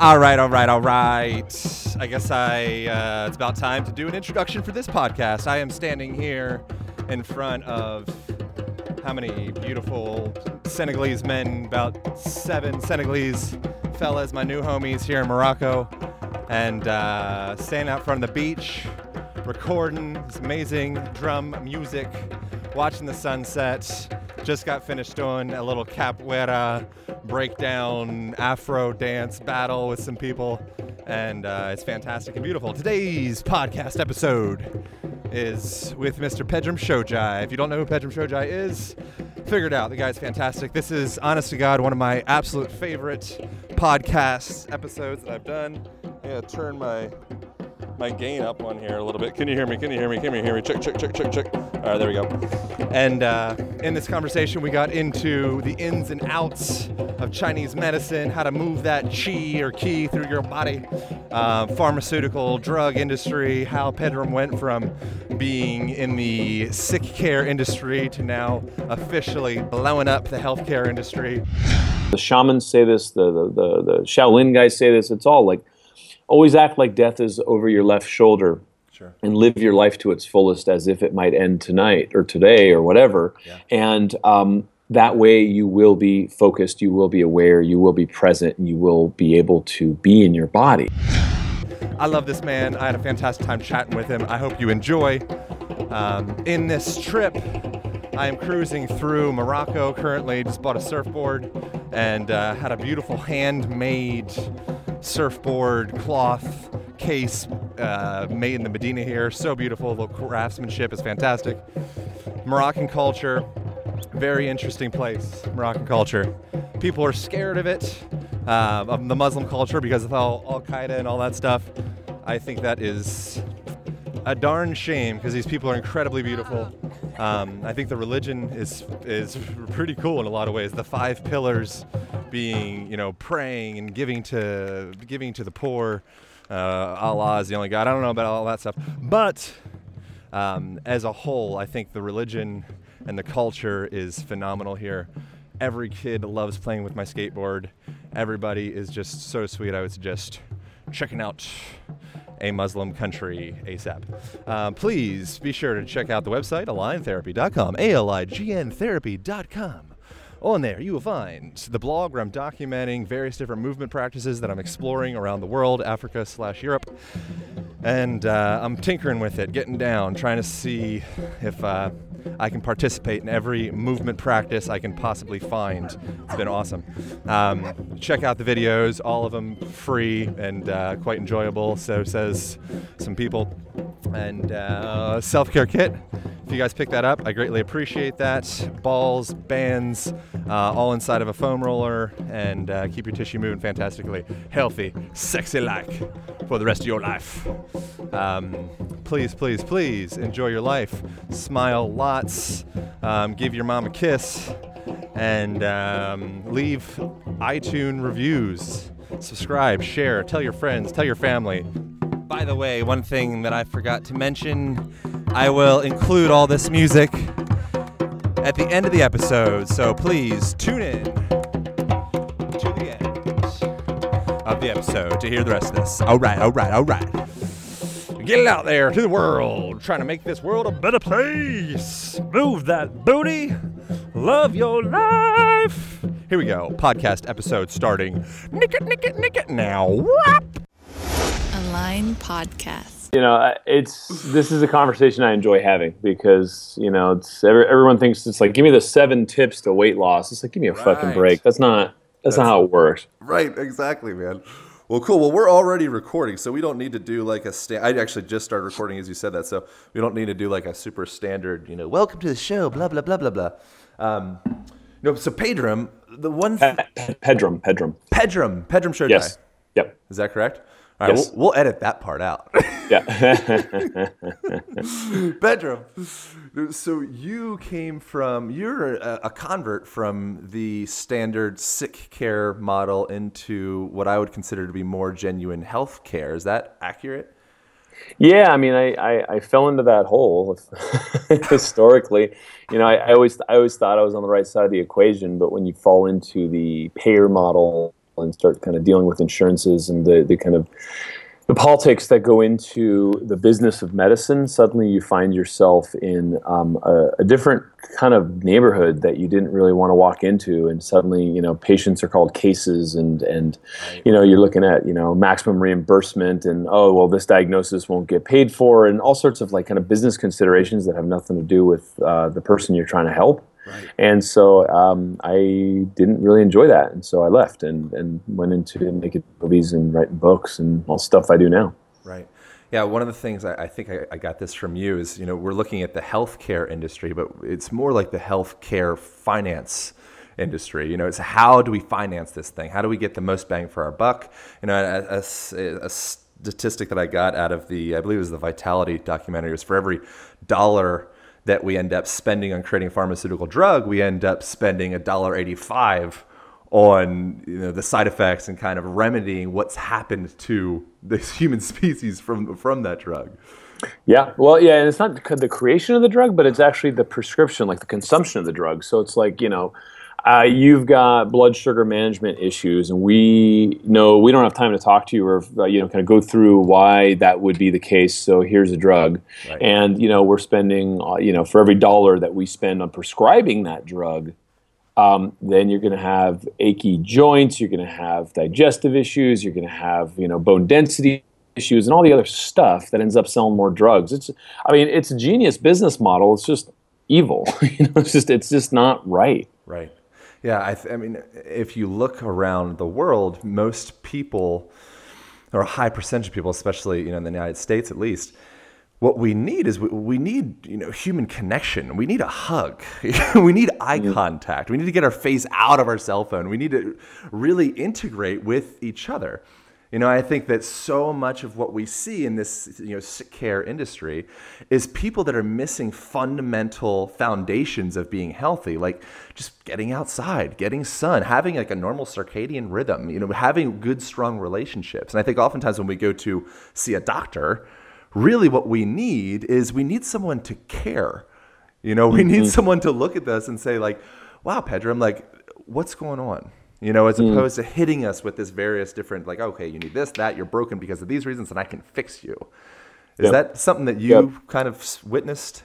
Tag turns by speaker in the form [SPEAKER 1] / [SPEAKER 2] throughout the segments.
[SPEAKER 1] All right, all right, all right. I guess I uh, it's about time to do an introduction for this podcast. I am standing here in front of how many beautiful Senegalese men, about seven Senegalese fellas, my new homies here in Morocco, and uh, standing out front of the beach, recording this amazing drum music, watching the sunset. Just got finished doing a little capoeira breakdown Afro dance battle with some people, and uh, it's fantastic and beautiful. Today's podcast episode is with Mr. Pedram Shojai. If you don't know who Pedram Shojai is, figure it out. The guy's fantastic. This is, honest to God, one of my absolute favorite podcast episodes that I've done. I gotta turn my my gain up on here a little bit. Can you hear me? Can you hear me? Can you hear me? Check, check, check, check, check. All right, there we go. And uh, in this conversation, we got into the ins and outs of Chinese medicine, how to move that chi or ki through your body, uh, pharmaceutical drug industry, how Pedram went from being in the sick care industry to now officially blowing up the healthcare industry.
[SPEAKER 2] The shamans say this, the, the, the, the Shaolin guys say this. It's all like always act like death is over your left shoulder
[SPEAKER 1] Sure.
[SPEAKER 2] and live your life to its fullest as if it might end tonight or today or whatever.
[SPEAKER 1] Yeah.
[SPEAKER 2] And um, that way you will be focused, you will be aware, you will be present, and you will be able to be in your body.
[SPEAKER 1] I love this man. I had a fantastic time chatting with him. I hope you enjoy. Um, in this trip, I am cruising through Morocco currently. Just bought a surfboard and uh, had a beautiful handmade surfboard cloth case uh, made in the Medina here. So beautiful. The craftsmanship is fantastic. Moroccan culture, very interesting place. Moroccan culture. People are scared of it, uh, of the Muslim culture because of Al Qaeda and all that stuff. I think that is a darn shame because these people are incredibly beautiful. Um, I think the religion is is pretty cool in a lot of ways. The five pillars being, you know, praying and giving to giving to the poor. Uh, Allah is the only God. I don't know about all that stuff, but um, as a whole, I think the religion and the culture is phenomenal here. Every kid loves playing with my skateboard. Everybody is just so sweet. I would suggest checking out a Muslim country ASAP. Um, please be sure to check out the website, aligntherapy.com, A L I G N therapy.com. On there, you will find the blog where I'm documenting various different movement practices that I'm exploring around the world, Africa slash Europe. And uh, I'm tinkering with it, getting down, trying to see if uh, I can participate in every movement practice I can possibly find. It's been awesome. Um, check out the videos, all of them free and uh, quite enjoyable. So says some people. And uh, self care kit. If you guys pick that up, I greatly appreciate that. Balls, bands, uh, all inside of a foam roller, and uh, keep your tissue moving fantastically. Healthy, sexy like for the rest of your life. Um, please, please, please enjoy your life. Smile Um, give your mom a kiss. And um, leave iTunes reviews. Subscribe, share, tell your friends, tell your family. By the way, one thing that I forgot to mention I will include all this music at the end of the episode, so please tune in to the end of the episode to hear the rest of this. All right, all right, all right. Get it out there to the world, trying to make this world a better place. Move that booty, love your life. Here we go. Podcast episode starting. Nick it, nick it, nick it now. Whap!
[SPEAKER 3] Align Podcast.
[SPEAKER 2] You know, it's this is a conversation I enjoy having because you know it's every, everyone thinks it's like give me the seven tips to weight loss. It's like give me a fucking break. That's not that's, not how it works.
[SPEAKER 4] Right, exactly, man. Well, cool. Well, we're already recording, so we don't need to do like a sta- I actually just started recording as you said that, so we don't need to do like a super standard, you know, welcome to the show, blah blah blah blah blah.
[SPEAKER 1] Um, no, so Pedram, the one
[SPEAKER 2] Pe- Pedram, Pedram.
[SPEAKER 1] Pedram, Pedram Shotai.
[SPEAKER 2] Yes. Yep.
[SPEAKER 1] Is that correct? All right,
[SPEAKER 2] Yes.
[SPEAKER 1] we'll, we'll edit that part out.
[SPEAKER 2] Yeah.
[SPEAKER 1] Pedram. So you came from, you're a, a convert from the standard sick care model into what I would consider to be more genuine health care. Is that accurate?
[SPEAKER 2] Yeah, I mean, I, I, I fell into that hole historically. You know, I, I always I always thought I was on the right side of the equation, but when you fall into the payer model and start kind of dealing with insurances and the, the kind of the politics that go into the business of medicine, suddenly you find yourself in um, a, a different kind of neighborhood that you didn't really want to walk into, and suddenly you know patients are called cases, and and you know you're looking at you know maximum reimbursement, and oh well this diagnosis won't get paid for, and all sorts of like kind of business considerations that have nothing to do with uh, the person you're trying to help.
[SPEAKER 1] Right.
[SPEAKER 2] And so um, I didn't really enjoy that, and so I left and, and went into making movies and writing books and all stuff I do now.
[SPEAKER 1] Right. Yeah, one of the things I, I think I, I got this from you is, you know, we're looking at the healthcare industry, but it's more like the healthcare finance industry. You know, it's how do we finance this thing? How do we get the most bang for our buck? You know, a statistic that I got out of the, I believe it was the Vitality documentary, was for every dollar that we end up spending on creating a pharmaceutical drug, we end up spending a dollar eighty-five on you know the side effects and kind of remedying what's happened to the human species from from that drug.
[SPEAKER 2] Yeah, well, yeah, and it's not the creation of the drug, but it's actually the prescription, like the consumption of the drug. So it's like you know, uh, you've got blood sugar management issues, and we know we don't have time to talk to you or uh, you know kind of go through why that would be the case. So here's a drug,
[SPEAKER 1] Right.
[SPEAKER 2] and you know we're spending uh, you know for every dollar that we spend on prescribing that drug, um, then you're going to have achy joints, you're going to have digestive issues, you're going to have you know bone density issues, and all the other stuff that ends up selling more drugs. It's, I mean, it's a genius business model. It's just evil. you know, it's just it's just not right.
[SPEAKER 1] Right. Yeah. I, th- I mean, if you look around the world, most people, or a high percentage of people, especially you know in the United States at least, what we need is we, we need you know human connection. We need a hug. we need eye contact. We need to get our face out of our cell phone. We need to really integrate with each other. You know, I think that so much of what we see in this you know sick care industry is people that are missing fundamental foundations of being healthy, like just getting outside, getting sun, having like a normal circadian rhythm, you know, having good strong relationships. And I think oftentimes when we go to see a doctor, really what we need is we need someone to care. You know, we need mm-hmm. someone to look at this and say like, "Wow, Pedro, I'm like, what's going on?" You know, as hmm. opposed to hitting us with this various different like, "Okay, you need this, that, you're broken because of these reasons, and I can fix you." Is
[SPEAKER 2] Yep.
[SPEAKER 1] that something that you
[SPEAKER 2] Yep.
[SPEAKER 1] kind of witnessed?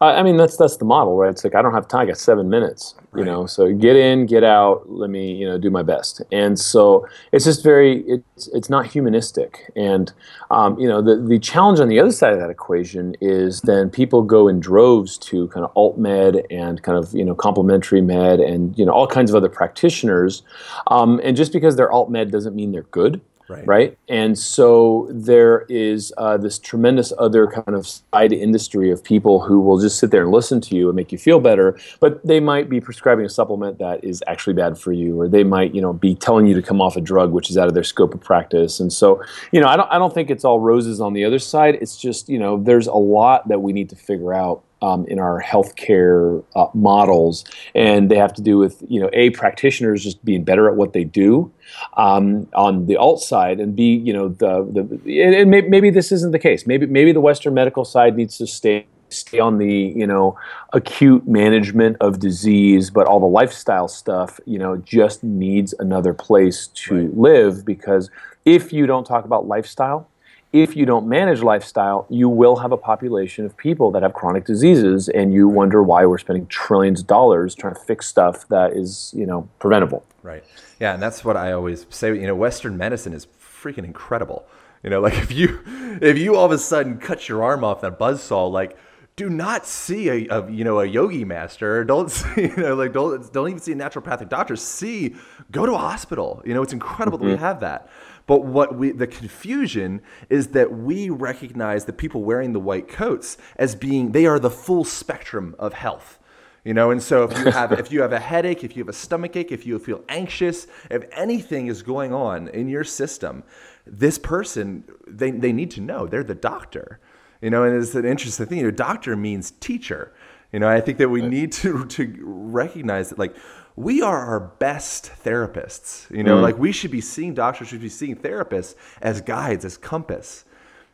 [SPEAKER 2] I I mean, that's that's the model, right? It's like I don't have time. I got seven minutes, you know. So get in, get out. Let me, you know, do my best. And so it's just very, it's it's not humanistic. And um, you know, the the challenge on the other side of that equation is then people go in droves to kind of alt med and kind of you know complementary med and you know all kinds of other practitioners. Um, and just because they're alt med doesn't mean they're good
[SPEAKER 1] Right.
[SPEAKER 2] right? And so there is uh, this tremendous other kind of side industry of people who will just sit there and listen to you and make you feel better, but they might be prescribing a supplement that is actually bad for you, or they might, you know, be telling you to come off a drug which is out of their scope of practice. And so, you know, I don't, I don't think it's all roses on the other side. It's just, you know, there's a lot that we need to figure out um, in our healthcare uh, models, and they have to do with you know a practitioners just being better at what they do um, on the alt side, and b you know the the and, and may, maybe this isn't the case. Maybe maybe the Western medical side needs to stay stay on the you know acute management of disease but all the lifestyle stuff you know just needs another place to live because if you don't talk about lifestyle if you don't manage lifestyle, you will have a population of people that have chronic diseases, and you wonder why we're spending trillions of dollars trying to fix stuff that is, you know, preventable.
[SPEAKER 1] Right. Yeah, and that's what I always say. You know, Western medicine is freaking incredible. You know, like if you if you all of a sudden cut your arm off that buzz saw, like do not see a, a you know a yogi master. Don't see, you know like don't don't even see a naturopathic doctor. See, go to a hospital. You know, it's incredible that we mm-hmm. have that. But what we the confusion is that we recognize the people wearing the white coats as being they are the full spectrum of health. You know, and so if you have if you have a headache, if you have a stomach ache, if you feel anxious, if anything is going on in your system, this person they, they need to know they're the doctor. You know, and it's an interesting thing. You know, doctor means teacher. You know, I think that we need to to recognize that like we are our best therapists. You know, mm. like we should be seeing doctors, should be seeing therapists as guides, as compass.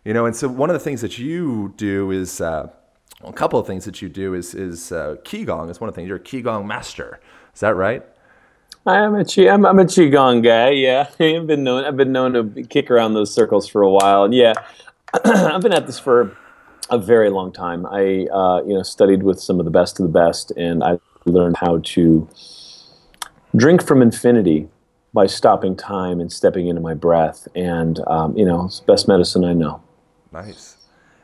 [SPEAKER 1] You know, and so one of the things that you do is uh, a couple of things that you do is is uh, qigong is one of the things. You're a qigong master. Is that right?
[SPEAKER 2] I'm a chi, I'm, I'm a qigong guy. Yeah, I've been known I've been known to kick around those circles for a while, and yeah, I've been at this for a very long time. I uh, you know studied with some of the best of the best, and I learned how to drink from infinity by stopping time and stepping into my breath. And um, you know, it's the best medicine I know.
[SPEAKER 1] Nice.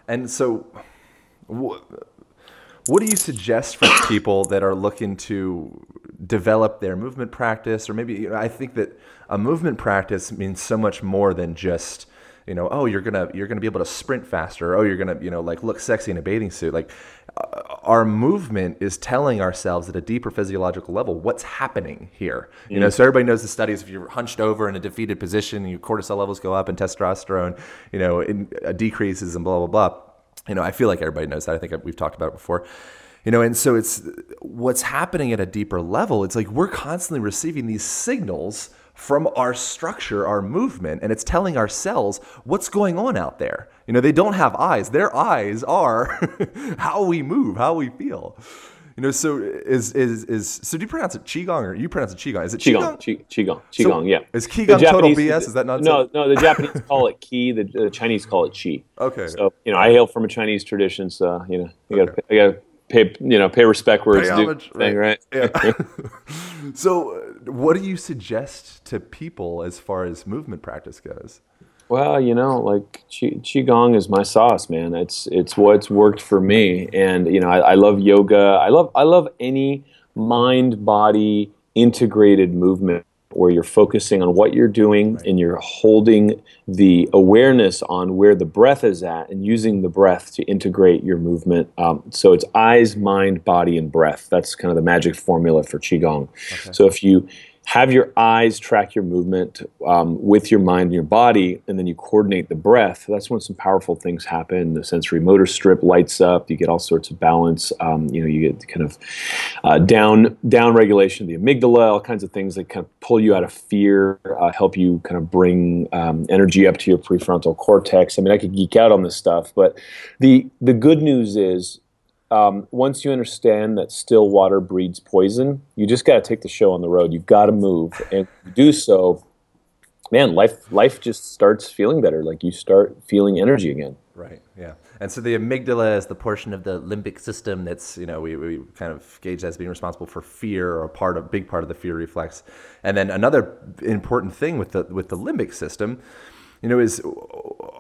[SPEAKER 1] And so, what, what do you suggest for people that are looking to develop their movement practice? Or maybe you know, I think that a movement practice means so much more than just you know, oh, you're gonna you're gonna be able to sprint faster. Oh, you're gonna you know like look sexy in a bathing suit. Like uh, our movement is telling ourselves at a deeper physiological level what's happening here. You mm. know, so everybody knows the studies. If you're hunched over in a defeated position, your cortisol levels go up and testosterone, you know, in, uh, decreases and blah blah blah. You know, I feel like everybody knows that. I think we've talked about it before you know and so it's what's happening at a deeper level it's like we're constantly receiving these signals from our structure, our movement, and it's telling our cells what's going on out there. You know, they don't have eyes. Their eyes are how we move, how we feel. You know, so is is is so do you pronounce it qigong or you pronounce it qigong? Is it qigong?
[SPEAKER 2] Qigong, qigong, qigong. So yeah.
[SPEAKER 1] Is qigong total BS? Is that not
[SPEAKER 2] no? No, the Japanese call it ki. The, the, Chinese call it qi.
[SPEAKER 1] Okay.
[SPEAKER 2] So you know, I hail from a Chinese tradition, so you know, you okay. got I got to pay you know pay respect where pay it's due thing, right? right? Yeah.
[SPEAKER 1] so, what do you suggest to people as far as movement practice goes?
[SPEAKER 2] Well, you know, like qi, qigong is my sauce, man. It's it's what's worked for me, and you know, I, I love yoga. I love I love any mind body integrated movement where you're focusing on what you're doing right. and you're holding the awareness on where the breath is at and using the breath to integrate your movement. Um, so it's eyes, mind, body, and breath. That's kind of the magic formula for Qigong. Okay. So if you have your eyes track your movement um, with your mind and your body, and then you coordinate the breath. That's when some powerful things happen. The sensory motor strip lights up. You get all sorts of balance. Um, you know, you get kind of uh, down down regulation of the amygdala, all kinds of things that kind of pull you out of fear, uh, help you kind of bring um, energy up to your prefrontal cortex. I mean, I could geek out on this stuff, but the the good news is um, once you understand that still water breeds poison, you just got to take the show on the road. You've got to move, and do so, man, life life just starts feeling better. Like you start feeling energy again.
[SPEAKER 1] Right. Yeah. And so the amygdala is the portion of the limbic system that's you know we, we kind of gauge as being responsible for fear or part of big part of the fear reflex. And then another important thing with the with the limbic system you know, is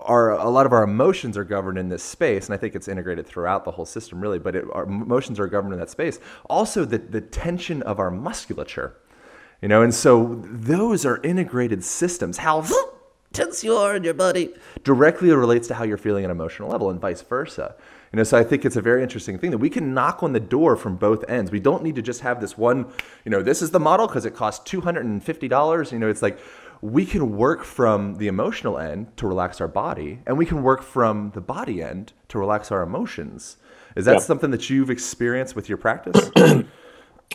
[SPEAKER 1] our a lot of our emotions are governed in this space, and I think it's integrated throughout the whole system, really. But it, our emotions are governed in that space. Also, the the tension of our musculature, you know, and so those are integrated systems. How tense you are in your body directly relates to how you're feeling at an emotional level, and vice versa. You know, so I think it's a very interesting thing that we can knock on the door from both ends. We don't need to just have this one, you know, this is the model because it costs $250. You know, it's like we can work from the emotional end to relax our body, and we can work from the body end to relax our emotions. Is that yeah. something that you've experienced with your practice?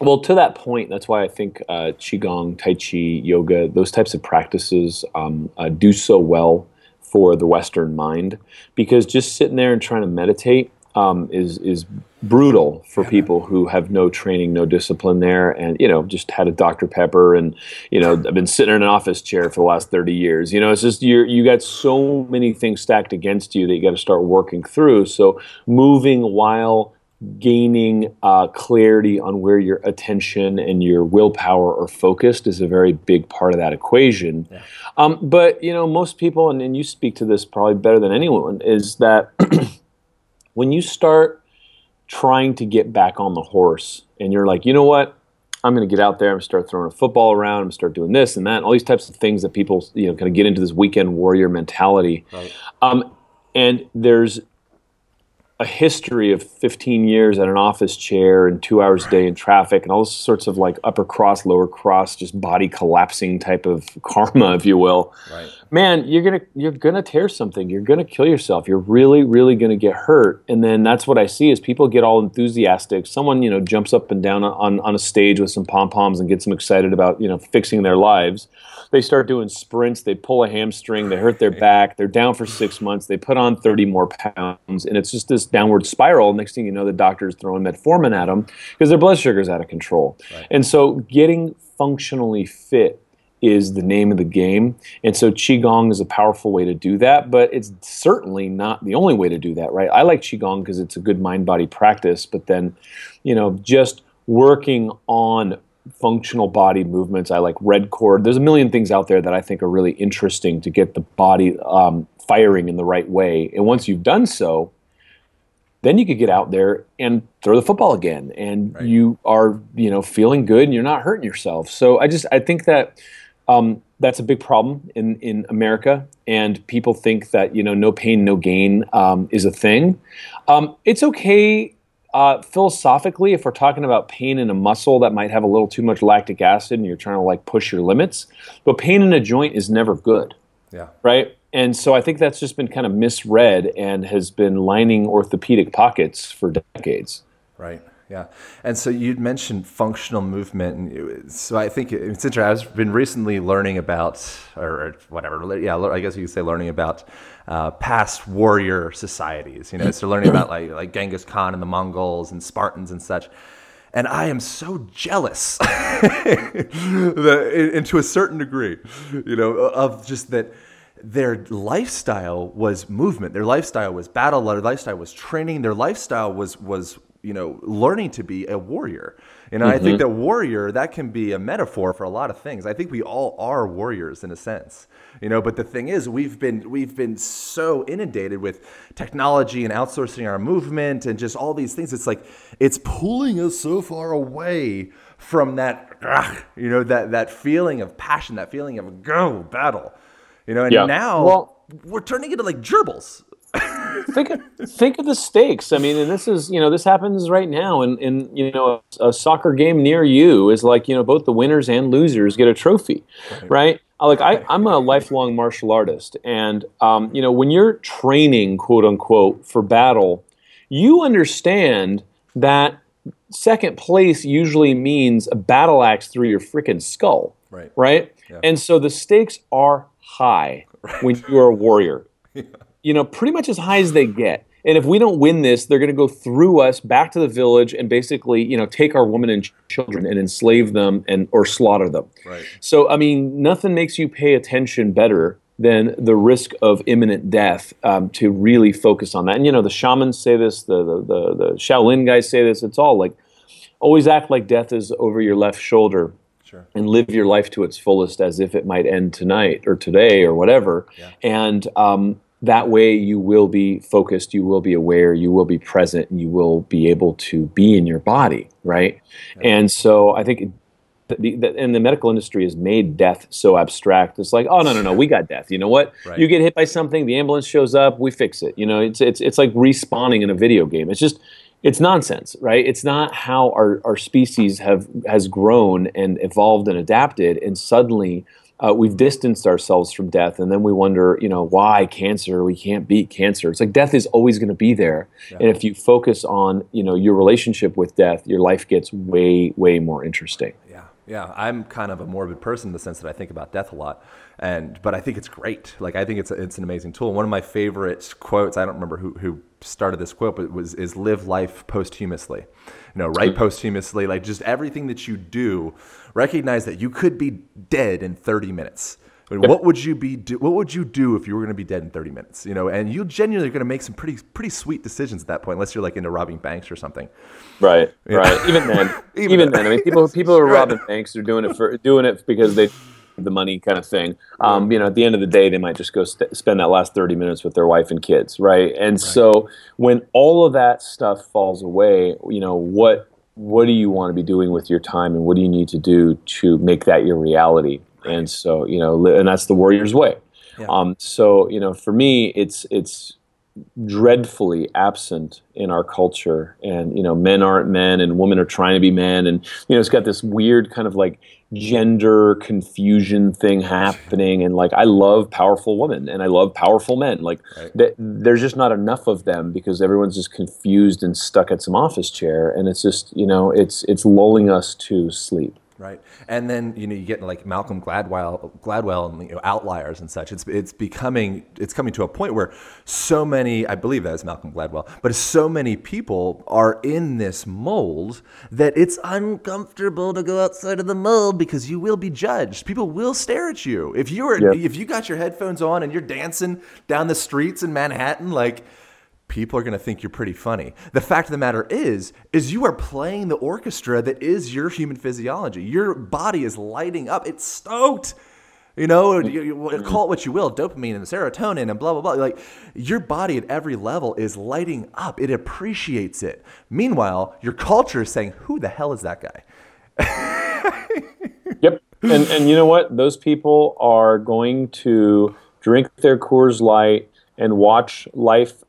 [SPEAKER 2] well, to that point, that's why I think uh, qigong, tai chi, yoga, those types of practices um, uh, do so well for the Western mind, because just sitting there and trying to meditate um, is is brutal for yeah. people who have no training, no discipline there, and you know just had a Dr Pepper, and you know I've been sitting in an office chair for the last thirty years. You know, it's just you you got so many things stacked against you that you got to start working through. So moving while gaining uh, clarity on where your attention and your willpower are focused is a very big part of that equation. Yeah. Um, but you know, most people, and, and you speak to this probably better than anyone, is that when you start trying to get back on the horse and you're like, you know what? I'm going to get out there. I'm start throwing a football around. I'm start doing this and that, and all these types of things that people, you know, kind of get into this weekend warrior mentality. Right. Um, and there's a history of 15 years at an office chair and two hours a day in traffic and all sorts of like upper cross, lower cross, just body collapsing type of karma, if you will.
[SPEAKER 4] Right.
[SPEAKER 2] Man, you're gonna you're gonna tear something. You're gonna kill yourself. You're really, really gonna get hurt. And then that's what I see is people get all enthusiastic. Someone you know jumps up and down on on a stage with some pom poms and gets them excited about you know fixing their lives they start doing sprints, they pull a hamstring, they hurt their back, they're down for six months, they put on 30 more pounds, and it's just this downward spiral. Next thing you know, the doctor's throwing metformin at them because their blood sugar's out of control. Right. And so getting functionally fit is the name of the game. And so Qigong is a powerful way to do that, but it's certainly not the only way to do that, right? I like Qigong because it's a good mind body practice, but then, you know, just working on functional body movements. I like Redcord. There's a million things out there that I think are really interesting to get the body um, firing in the right way. And once you've done so, then you could get out there and throw the football again, and right. you are you know feeling good and you're not hurting yourself. So I just I think that. Um, that's a big problem in, in America, and people think that you know no pain, no gain um, is a thing. Um, it's okay uh, philosophically, if we're talking about pain in a muscle that might have a little too much lactic acid and you're trying to like push your limits, but pain in a joint is never good.
[SPEAKER 4] Yeah.
[SPEAKER 2] Right. And so I think that's just been kind of misread and has been lining orthopedic pockets for decades.
[SPEAKER 1] Right. Yeah. And so you'd mentioned functional movement. And so I think it's interesting. I've been recently learning about, or whatever, yeah, I guess you could say learning about uh, past warrior societies. You know, so learning about like, like Genghis Khan and the Mongols and Spartans and such. And I am so jealous, that, and to a certain degree, you know, of just that their lifestyle was movement. Their lifestyle was battle. Their lifestyle was training. Their lifestyle was was you know, learning to be a warrior. You know, mm-hmm. I think mm-hmm. that warrior, that can be a metaphor for a lot of things. I think we all are warriors in a sense. You know, but the thing is we've been we've been so inundated with technology and outsourcing our movement and just all these things. It's like it's pulling us so far away from that you know, that that feeling of passion, that feeling of go battle. You know, and yeah. now well, we're turning into like gerbils
[SPEAKER 2] think of, think of the stakes. I mean, and this is you know this happens right now, and and you know a, a, soccer game near you is like you know both the winners and losers get a trophy, right? right? Like I, I'm a lifelong martial artist, and um, you know when you're training, quote unquote, for battle, you understand that second place usually means a battle axe through your freaking skull,
[SPEAKER 4] right?
[SPEAKER 2] Right, yeah. and so the stakes are high right. when you are a warrior. yeah you know, pretty much as high as they get. And if we don't win this, they're going to go through us back to the village and basically, you know, take our women and children and enslave them and or slaughter them.
[SPEAKER 4] Right.
[SPEAKER 2] So, I mean, nothing makes you pay attention better than the risk of imminent death um, to really focus on that. And you know, the shamans say this, the, the the the Shaolin guys say this. It's all like, always act like death is over your left shoulder.
[SPEAKER 4] Sure.
[SPEAKER 2] And live your life to its fullest as if it might end tonight or today or whatever.
[SPEAKER 4] Yeah.
[SPEAKER 2] And um, that way you will be focused you will be aware you will be present and you will be able to be in your body right and so i think the, the, and the medical industry has made death so abstract. It's like, oh no, no, no, we got death. You know what? Right. You get hit by something, the ambulance shows up, we fix it. You know, it's it's it's like respawning in a video game. It's just it's nonsense, right? It's not how our, our species have has grown and evolved and adapted, and suddenly uh, we've distanced ourselves from death and then we wonder you know why cancer? We can't beat cancer. It's like death is always going to be there. Yeah. and if you focus on you know your relationship with death your life gets way way more interesting.
[SPEAKER 1] Yeah yeah. I'm kind of a morbid person in the sense that i think about death a lot and but i think it's great. Like i think it's, it's an amazing tool. One of my favorite quotes i don't remember who, who started this quote but it was is live life posthumously. You know write posthumously like just everything that you do recognize that you could be dead in 30 minutes. I mean, what would you be? Do, what would you do if you were going to be dead in 30 minutes? You know, and you genuinely are going to make some pretty pretty sweet decisions at that point, unless you're like into robbing banks or something.
[SPEAKER 2] Right, right. Even then, even, even then, I mean, people people who are robbing banks are doing it for doing it because they the money kind of thing. Um, you know, at the end of the day, they might just go st- spend that last 30 minutes with their wife and kids, right? And right. so when all of that stuff falls away, you know, what what do you want to be doing with your time and what do you need to do to make that your reality? And so you know and that's the warrior's way. Yeah. um, so you know for me it's it's dreadfully absent in our culture. And you know men aren't men and women are trying to be men. And you know it's got this weird kind of like gender confusion thing happening. And like I love powerful women and I love powerful men. Like
[SPEAKER 4] Right.
[SPEAKER 2] th- there's just not enough of them because everyone's just confused and stuck at some office chair. And it's just you know it's it's lulling us to sleep
[SPEAKER 1] Right, and then you know you get like Malcolm Gladwell, Gladwell, and you know, outliers and such. It's it's becoming it's coming to a point where so many, I believe that is Malcolm Gladwell, but so many people are in this mold that it's uncomfortable to go outside of the mold because you will be judged. People will stare at you if you are
[SPEAKER 2] Yep.
[SPEAKER 1] if you got your headphones on and you're dancing down the streets in Manhattan, like people are going to think you're pretty funny. The fact of the matter is is you are playing the orchestra that is your human physiology. Your body is lighting up. It's stoked. You know, mm. you, you- call it what you will, dopamine and serotonin and blah blah blah. Like your body at every level is lighting up. It appreciates it. Meanwhile, your culture is saying, "Who the hell is that guy?"
[SPEAKER 2] Yep. And and you know what? Those people are going to drink their Coors Light and watch life,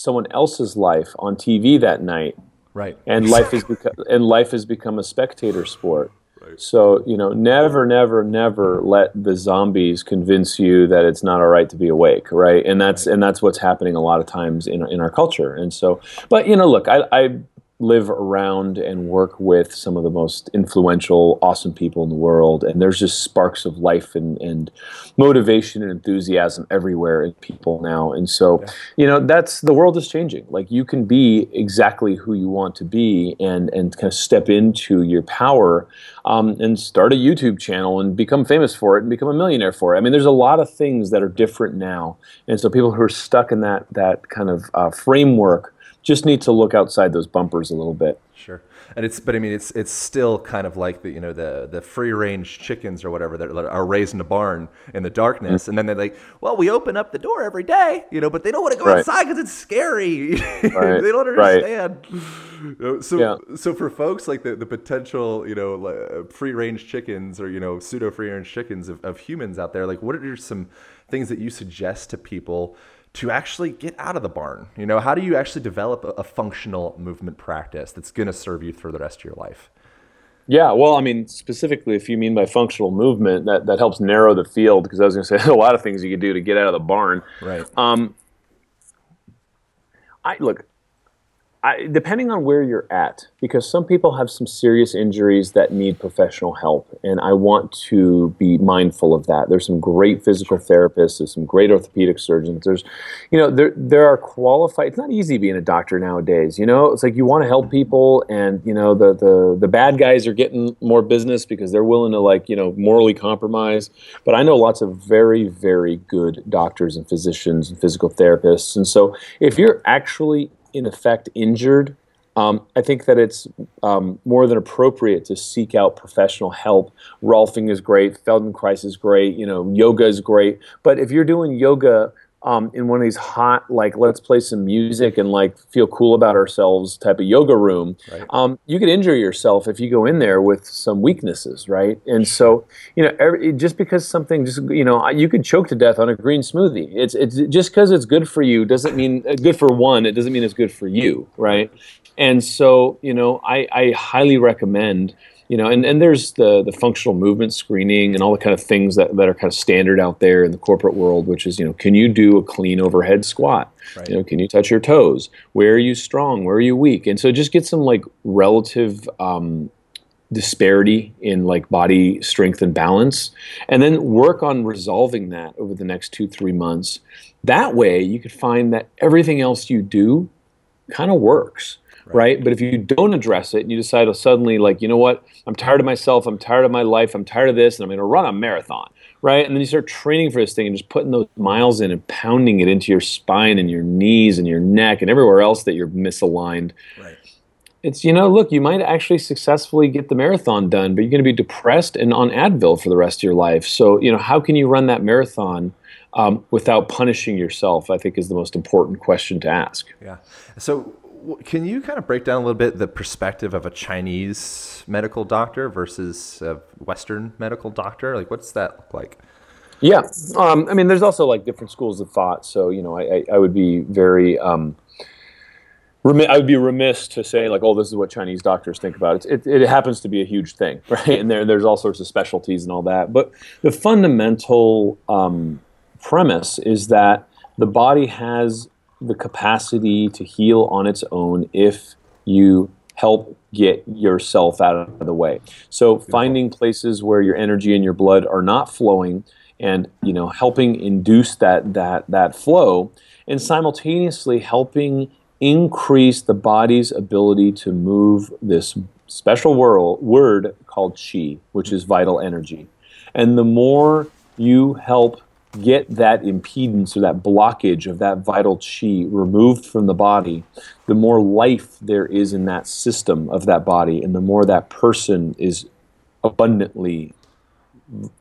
[SPEAKER 2] someone else's life on TV that night,
[SPEAKER 1] Right.
[SPEAKER 2] and life has become and life has become a spectator sport. So you know, never, never, never let the zombies convince you that it's not all right to be awake, right? And that's and that's what's happening a lot of times in in our culture. And so, but you know, look, I, I live around and work with some of the most influential, awesome people in the world, and there's just sparks of life and and motivation and enthusiasm everywhere in people now. And so, you know, that's the world is changing. Like you can be exactly who you want to be, and and kind of step into your power, um, and start a YouTube channel and become famous for it and become a millionaire for it. I mean, there's a lot of things that are different now, and so people who are stuck in that that kind of uh, framework just need to look outside those bumpers a little bit.
[SPEAKER 1] Sure, and it's but I mean it's it's still kind of like the you know the the free range chickens or whatever that are raised in a barn in the darkness, mm-hmm. and then they're like, well, we open up the door every day, you know, but they don't want to go
[SPEAKER 2] Right.
[SPEAKER 1] outside because it's scary.
[SPEAKER 2] Right,
[SPEAKER 1] they don't understand. You know, So
[SPEAKER 2] Yeah.
[SPEAKER 1] so for folks like the the potential you know free range chickens or you know pseudo free range chickens of, of humans out there, like what are some things that you suggest to people? To actually get out of the barn, you know, how do you actually develop a, functional movement practice that's going to serve you for the rest of your life?
[SPEAKER 2] Yeah, well, I mean, specifically, if you mean by functional movement, that, that helps narrow the field because I was going to say a lot of things you could do to get out of the barn.
[SPEAKER 1] Right.
[SPEAKER 2] Um, I look, I, depending on where you're at, because some people have some serious injuries that need professional help, and I want to be mindful of that. There's some great physical therapists, there's some great orthopedic surgeons. There's, you know, there there are qualified. It's not easy being a doctor nowadays. You know, it's like you want to help mm-hmm. people, and you know, the the the bad guys are getting more business because they're willing to like you know morally compromise. But I know lots of very very good doctors and physicians and physical therapists, and so if you're actually in effect injured, um, I think that it's um, more than appropriate to seek out professional help. Rolfing is great, Feldenkrais is great, you know, yoga is great. But if you're doing yoga um, in one of these hot, like let's play some music and like feel cool about ourselves type of yoga room, um, you could injure yourself if you go in there with some weaknesses, right? And so, you know, every, just because something, just you know, you could choke to death on a green smoothie. It's it's just because it's good for you doesn't mean uh, good for one. It doesn't mean it's good for you, right? And so, you know, I, I highly recommend you know, and, and there's the the functional movement screening and all the kind of things that, that are kind of standard out there in the corporate world, which is, you know, can you do a clean overhead squat? You know, can you touch your toes? Where are you strong? Where are you weak? And so just get some like relative um, disparity in like body strength and balance, and then work on resolving that over the next two, three months. That way you could find that everything else you do kind of works right. But if you don't address it and you decide to suddenly, like, you know what, I'm tired of myself, I'm tired of my life, I'm tired of this, and I'm going to run a marathon, right? And then you start training for this thing and just putting those miles in and pounding it into your spine and your knees and your neck and everywhere else that you're misaligned.
[SPEAKER 1] Right.
[SPEAKER 2] It's, you know, look, you might actually successfully get the marathon done, but you're going to be depressed and on Advil for the rest of your life. So, you know, how can you run that marathon um, without punishing yourself? I think is the most important question to ask.
[SPEAKER 1] Yeah. So, can you kind of break down a little bit the perspective of a Chinese medical doctor versus a Western medical doctor? Like, what's that look like?
[SPEAKER 2] Yeah, um, I mean, there's also like different schools of thought. So you know, I, I, would be very, um, remi- I would be remiss to say like, oh, this is what Chinese doctors think about it. It, it happens to be a huge thing, right? And there, there's all sorts of specialties and all that. But the fundamental um, premise is that the body has the capacity to heal on its own if you help get yourself out of the way. So finding places where your energy and your blood are not flowing and you know helping induce that that that flow and simultaneously helping increase the body's ability to move this special world, word called chi, which is vital energy. And the more you help get that impedance or that blockage of that vital chi removed from the body, the more life there is in that system of that body, and the more that person is abundantly,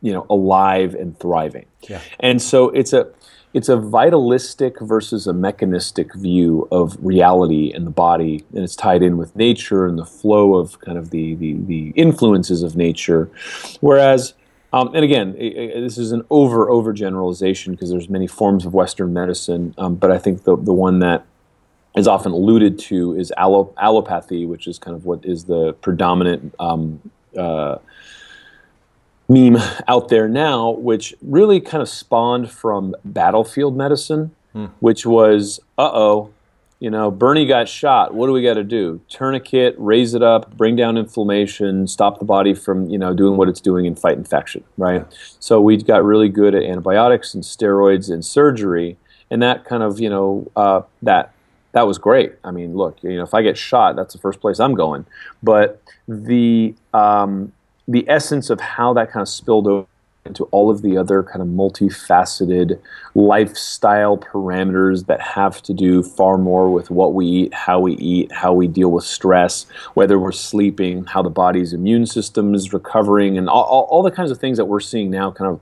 [SPEAKER 2] you know, alive and thriving.
[SPEAKER 1] Yeah.
[SPEAKER 2] And so it's a it's a vitalistic versus a mechanistic view of reality and the body, and it's tied in with nature and the flow of kind of the the, the influences of nature, whereas um, and again, this is an over overgeneralization because there's many forms of Western medicine, um, but I think the the one that is often alluded to is allo- allopathy, which is kind of what is the predominant um, uh, meme out there now, which really kind of spawned from battlefield medicine, which was, uh oh, you know, Bernie got shot. What do we got to do? Tourniquet, raise it up, bring down inflammation, stop the body from, you know, doing what it's doing and fight infection, right? So we got really good at antibiotics and steroids and surgery, and that kind of, you know, uh, that that was great. I mean, look, you know, if I get shot, that's the first place I'm going. But the um, the essence of how that kind of spilled over into all of the other kind of multifaceted lifestyle parameters that have to do far more with what we eat, how we eat, how we deal with stress, whether we're sleeping, how the body's immune system is recovering, and all, all, all the kinds of things that we're seeing now kind of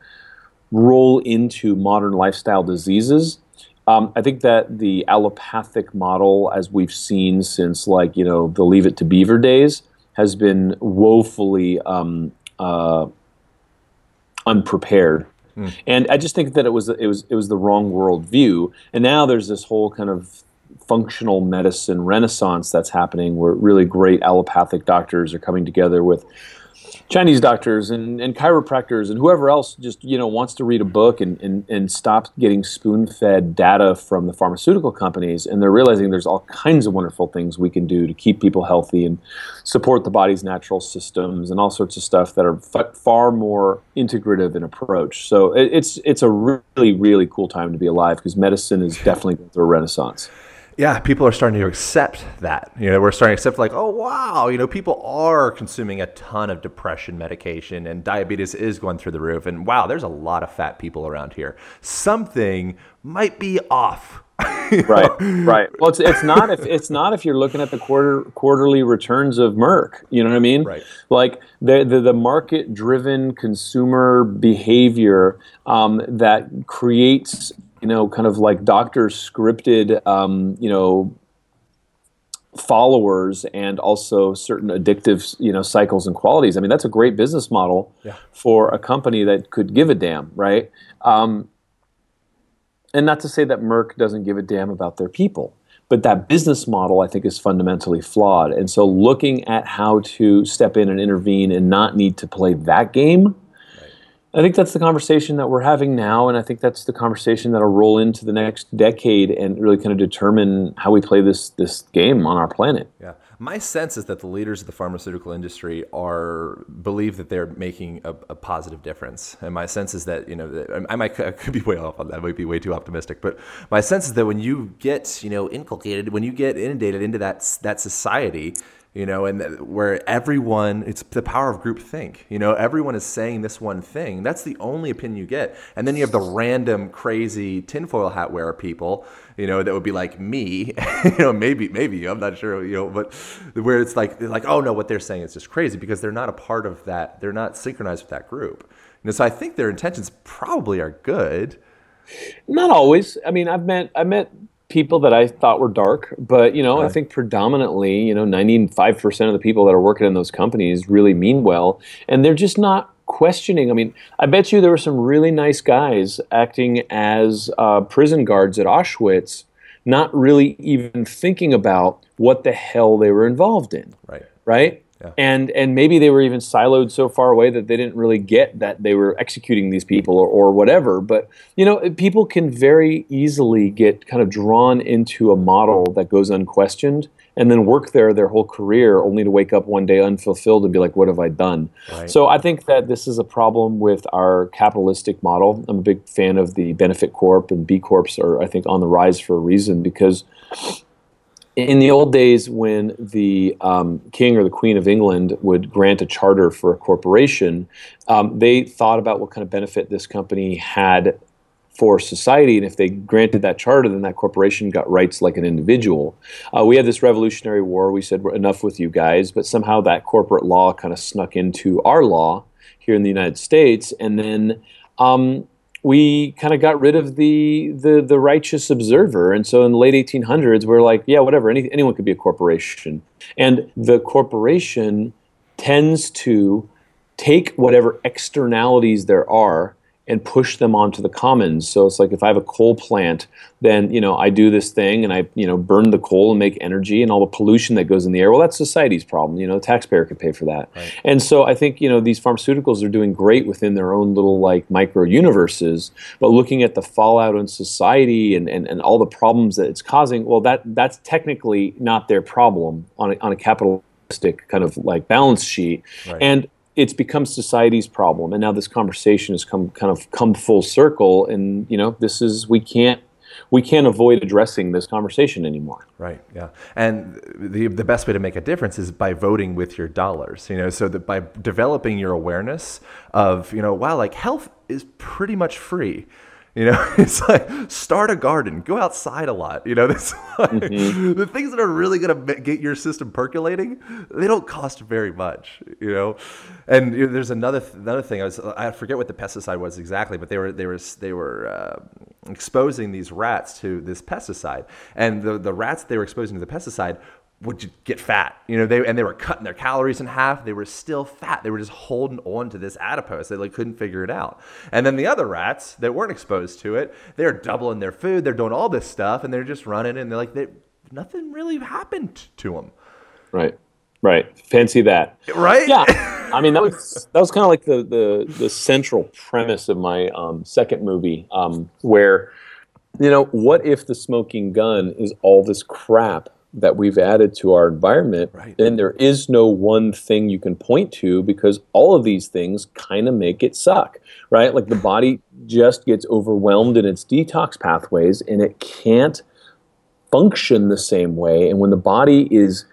[SPEAKER 2] roll into modern lifestyle diseases. Um, I think that the allopathic model, as we've seen since like you know the Leave It to Beaver days, has been woefully um, uh, unprepared. Hmm. And I just think that it was it was it was the wrong worldview. And now there's this whole kind of functional medicine renaissance that's happening, where really great allopathic doctors are coming together with Chinese doctors and, and chiropractors and whoever else just you know wants to read a book and, and, and stop getting spoon fed data from the pharmaceutical companies and they're realizing there's all kinds of wonderful things we can do to keep people healthy and support the body's natural systems and all sorts of stuff that are f- far more integrative in approach. So it, it's it's a really really cool time to be alive because medicine is definitely going through a renaissance.
[SPEAKER 1] Yeah, people are starting to accept that. You know, we're starting to accept like, oh wow, you know, people are consuming a ton of depression medication and diabetes is going through the roof. And wow, there's a lot of fat people around here. Something might be off.
[SPEAKER 2] right right well it's, it's not if it's not if you're looking at the quarter quarterly returns of merck you know what i mean
[SPEAKER 1] Right.
[SPEAKER 2] like the the, the market driven consumer behavior um, that creates you know kind of like doctor scripted um, you know followers and also certain addictive you know cycles and qualities i mean that's a great business model
[SPEAKER 1] Yeah.
[SPEAKER 2] for a company that could give a damn right um, and not to say that Merck doesn't give a damn about their people, but that business model I think is fundamentally flawed. And so looking at how to step in and intervene and not need to play that game, I think that's the conversation that we're having now, and I think that's the conversation that'll roll into the next decade and really kind of determine how we play this this game on our planet.
[SPEAKER 1] Yeah. My sense is that the leaders of the pharmaceutical industry are believe that they're making a, a positive difference, and my sense is that you know I might I could be way off on that. I might be way too optimistic, but my sense is that when you get you know inculcated, when you get inundated into that that society, you know, and where everyone, it's the power of group think. You know, everyone is saying this one thing. That's the only opinion you get. And then you have the random, crazy tinfoil hat wearer people, you know, that would be like me, you know, maybe, maybe, I'm not sure, you know, but where it's like, like, oh no, what they're saying is just crazy because they're not a part of that. They're not synchronized with that group. You know, so I think their intentions probably are good.
[SPEAKER 2] Not always. I mean, I've met I met people that I thought were dark, but you know, I think predominantly, you know, ninety five percent of the people that are working in those companies really mean well, and they're just not questioning. I mean, I bet you there were some really nice guys acting as uh, prison guards at Auschwitz, not really even thinking about what the hell they were involved in.
[SPEAKER 1] Right.
[SPEAKER 2] Right.
[SPEAKER 1] Yeah.
[SPEAKER 2] And and maybe they were even siloed so far away that they didn't really get that they were executing these people or, or whatever. But you know, people can very easily get kind of drawn into a model that goes unquestioned and then work there their whole career only to wake up one day unfulfilled and be like, what have I done?
[SPEAKER 1] Right.
[SPEAKER 2] So I think that this is a problem with our capitalistic model. I'm a big fan of the benefit corp and B corps are I think on the rise for a reason because in the old days when the um, king or the queen of England would grant a charter for a corporation, um, they thought about what kind of benefit this company had for society. And if they granted that charter, then that corporation got rights like an individual. Uh, we had this Revolutionary War. We said, enough with you guys. But somehow that corporate law kind of snuck into our law here in the United States. And then um, we kind of got rid of the, the the righteous observer, and so in the late 1800s, we are like, yeah, whatever, any, anyone could be a corporation, and the corporation tends to take whatever externalities there are and push them onto the commons. So it's like if I have a coal plant, then you know I do this thing and I you know burn the coal and make energy and all the pollution that goes in the air. Well, that's society's problem. You know, the taxpayer could pay for that. Right. And so I think you know these pharmaceuticals are doing great within their own little like micro universes, but looking at the fallout on society and, and, and all the problems that it's causing, well, that that's technically not their problem on a, on a capitalistic kind of like balance sheet. Right. And it's become society's problem and now this conversation has come kind of come full circle and you know this is we can't we can't avoid addressing this conversation anymore.
[SPEAKER 1] Right. Yeah. And the the best way to make a difference is by voting with your dollars. You know, so that by developing your awareness of you know, wow, like health is pretty much free. You know, it's like start a garden, go outside a lot. You know, this like, mm-hmm. the things that are really going to get your system percolating, they don't cost very much. You know, and you know, there's another th- another thing. I was I forget what the pesticide was exactly, but they were they were they were uh, exposing these rats to this pesticide, and the the rats they were exposing to the pesticide would get fat. You know, they and they were cutting their calories in half. They were still fat. They were just holding on to this adipose. They like couldn't figure it out. And then the other rats that weren't exposed to it, they're doubling their food. They're doing all this stuff, and they're just running. And they're like, they, nothing really happened to them.
[SPEAKER 2] Right. Right. Fancy that.
[SPEAKER 1] Right.
[SPEAKER 2] Yeah. I mean, that was that was kind of like the the the central premise of my um, second movie, um, where you know, what if the smoking gun is all this crap that we've added to our environment,
[SPEAKER 1] right.
[SPEAKER 2] then there is no one thing you can point to because all of these things kind of make it suck, right? Like the body just gets overwhelmed in its detox pathways and it can't function the same way. And when the body is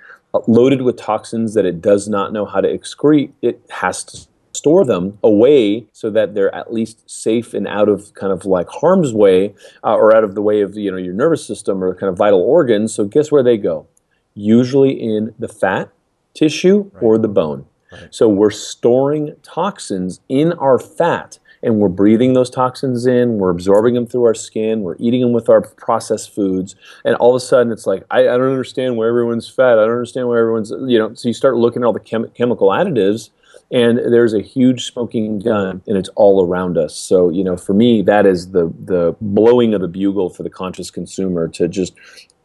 [SPEAKER 2] loaded with toxins that it does not know how to excrete, it has to store them away so that they're at least safe and out of kind of like harm's way uh, or out of the way of you know your nervous system or kind of vital organs. So guess where they go? Usually in the fat tissue right. or the bone. Right. So we're storing toxins in our fat and we're breathing those toxins in, we're absorbing them through our skin, we're eating them with our processed foods, and all of a sudden it's like, I, I don't understand why everyone's fat, I don't understand why everyone's, you know, so you start looking at all the chem- chemical additives and there's a huge smoking gun and it's all around us. So you know for me that is the the blowing of the bugle for the conscious consumer to just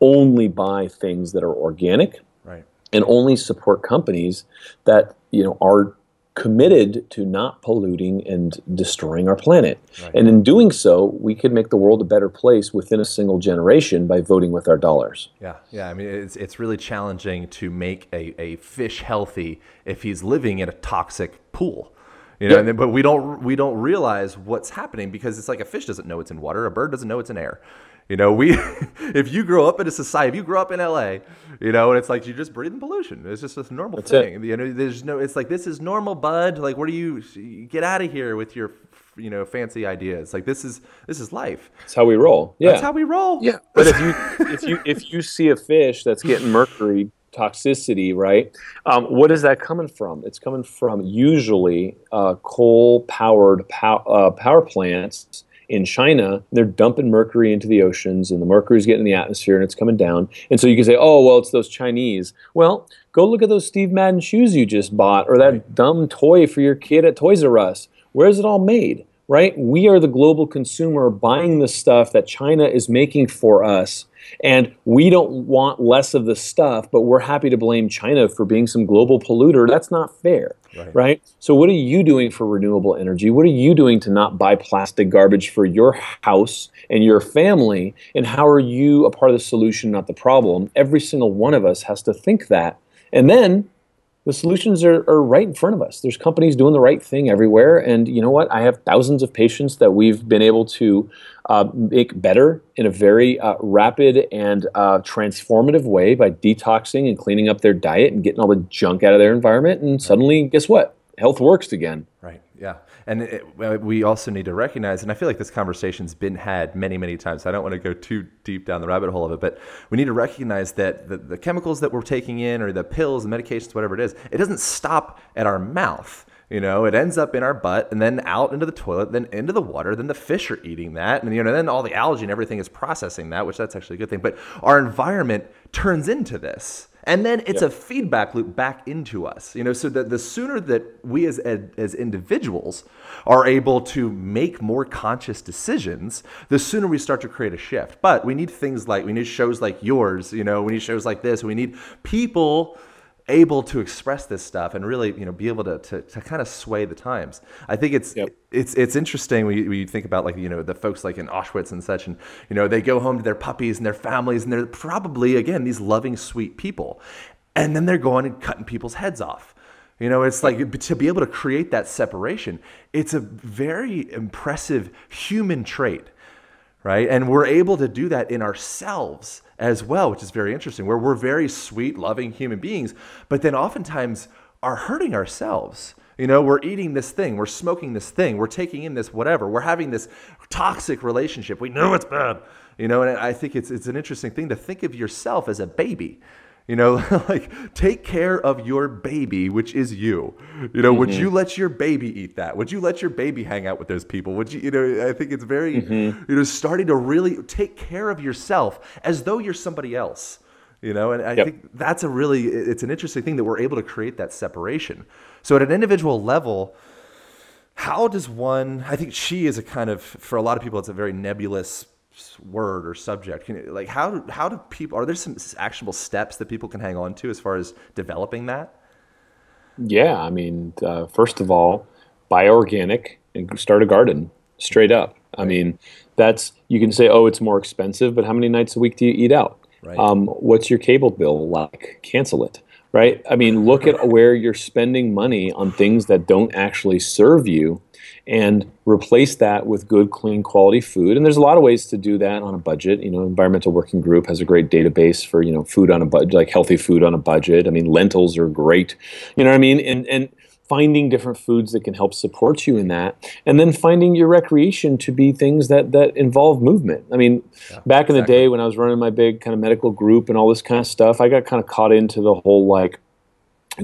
[SPEAKER 2] only buy things that are organic
[SPEAKER 1] right.
[SPEAKER 2] and only support companies that you know are committed to not polluting and destroying our planet. Right. And in doing so, we could make the world a better place within a single generation by voting with our dollars.
[SPEAKER 1] Yeah, yeah. I mean, it's, it's really challenging to make a, a fish healthy if he's living in a toxic pool. You know, yep. but we don't we don't realize what's happening because it's like a fish doesn't know it's in water, a bird doesn't know it's in air. You know, we if you grow up in a society, if you grow up in LA, you know, and it's like you're just breathing pollution. It's just a normal That's thing. It. You know, there's no. It's like this is normal, bud. Like, where do you get out of here with your you know fancy ideas? Like this is this is life.
[SPEAKER 2] That's how we roll. Yeah,
[SPEAKER 1] that's how we roll.
[SPEAKER 2] Yeah, but if you if you if you see a fish that's getting mercury toxicity, right? Um, what is that coming from? It's coming from usually uh, coal-powered pow- uh, power plants in China, they're dumping mercury into the oceans, and the mercury is getting in the atmosphere and it's coming down. And so you can say, oh, well, it's those Chinese. Well, Go look at those Steve Madden shoes you just bought or that dumb toy for your kid at Toys R Us. Where's it all made? Right? We are the global consumer buying the stuff that China is making for us. And we don't want less of the stuff, but we're happy to blame China for being some global polluter. That's not fair.
[SPEAKER 1] Right.
[SPEAKER 2] right? So, what are you doing for renewable energy? What are you doing to not buy plastic garbage for your house and your family? And how are you a part of the solution, not the problem? Every single one of us has to think that. And then the solutions are, are right in front of us. There's companies doing the right thing everywhere. And you know what? I have thousands of patients that we've been able to uh, make better in a very uh, rapid and uh, transformative way by detoxing and cleaning up their diet and getting all the junk out of their environment. And suddenly, guess what? Health works again.
[SPEAKER 1] Right. Yeah. And it, we also need to recognize, and I feel like this conversation's been had many, many times. So I don't want to go too deep down the rabbit hole of it, but we need to recognize that the, the chemicals that we're taking in, or the pills, the medications, whatever it is, it doesn't stop at our mouth. You know, it ends up in our butt and then out into the toilet, then into the water. Then the fish are eating that, and you know, then all the algae and everything is processing that, which that's actually a good thing. But our environment turns into this and then it's yep. a feedback loop back into us you know so that the sooner that we as as individuals are able to make more conscious decisions the sooner we start to create a shift but we need things like we need shows like yours you know we need shows like this we need people able to express this stuff and really you know be able to, to, to kind of sway the times. I think it's yep. it's it's interesting when you, when you, think about like you know the folks like in auschwitz and such and you know they go home to their puppies and their families and they're probably again these loving sweet people. And then they're going and cutting people's heads off. You know it's like to be able to create that separation it's a very impressive human trait right? And we're able to do that in ourselves as well, which is very interesting, where we're very sweet, loving human beings, but then oftentimes are hurting ourselves. You know, we're eating this thing, we're smoking this thing, we're taking in this whatever, we're having this toxic relationship. We know it's bad. You know, and I think it's, it's an interesting thing to think of yourself as a baby. You know, like take care of your baby, which is you. You know, mm-hmm. would you let your baby eat that? Would you let your baby hang out with those people? Would you, you know, I think it's very, mm-hmm. you know, starting to really take care of yourself as though you're somebody else. You know, and I yep. think that's a really, it's an interesting thing that we're able to create that separation. So at an individual level, how does one, I think she is a kind of, for a lot of people, it's a very nebulous word or subject. Can you, like how do, how do people are there some actionable steps that people can hang on to as far as developing that?
[SPEAKER 2] Yeah i mean uh, first of all buy organic and start a garden straight up. I mean that's you can say oh it's more expensive but how many nights a week do you eat out? Right. um, what's your cable bill like? Cancel it right? I mean look at where you're spending money on things that don't actually serve you and replace that with good, clean, quality food. And there's a lot of ways to do that on a budget. You know, Environmental Working Group has a great database for you know food on a budget, like healthy food on a budget. I mean, lentils are great. You know what I mean? And and finding different foods that can help support you in that and then finding your recreation to be things that that involve movement i mean yeah, back in exactly. the day when i was running my big kind of medical group and all this kind of stuff i got kind of caught into the whole like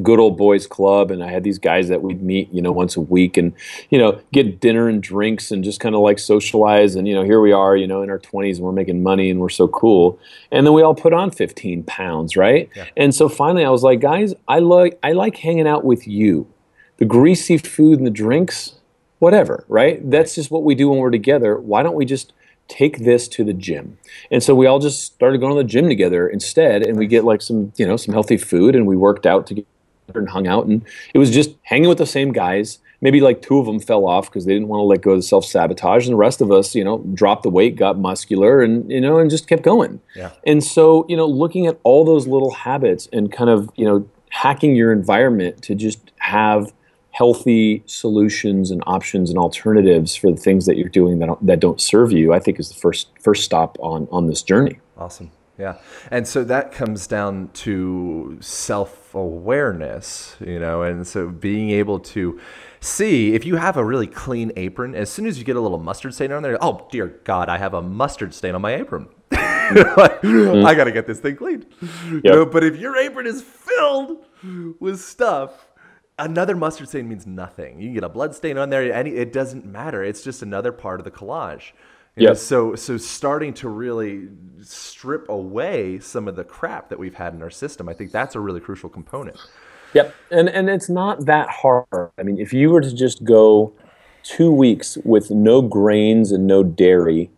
[SPEAKER 2] good old boys club and i had these guys that we'd meet you know once a week and you know get dinner and drinks and just kind of like socialize and you know here we are you know in our 20s and we're making money and we're so cool. And then we all put on 15 pounds right? Yeah. and so finally i was like guys i like i like hanging out with you. The greasy food and the drinks whatever right? That's just what we do when we're together. Why don't we just take this to the gym. And so we all just started going to the gym together instead and we get like some, you know, some healthy food and we worked out together and hung out and it was just hanging with the same guys. Maybe like two of them fell off because they didn't want to let go of the self-sabotage and the rest of us you know dropped the weight got muscular and you know and just kept going.
[SPEAKER 1] Yeah.
[SPEAKER 2] and so you know looking at all those little habits and kind of you know hacking your environment to just have healthy solutions and options and alternatives for the things that you're doing that, that don't serve you i think is the first first stop on on this journey.
[SPEAKER 1] Awesome yeah. And so that comes down to self awareness, you know, and so being able to see if you have a really clean apron, as soon as you get a little mustard stain on there, oh, dear God, I have a mustard stain on my apron. like, mm-hmm. I got to get this thing cleaned Yep. You know, but if your apron is filled with stuff, another mustard stain means nothing. You can get a blood stain on there, any, it doesn't matter. It's just another part of the collage
[SPEAKER 2] Yep.
[SPEAKER 1] so so starting to really strip away some of the crap that we've had in our system, I think that's a really crucial component.
[SPEAKER 2] Yep, and and it's not that hard. I mean, if you were to just go two weeks with no grains and no dairy,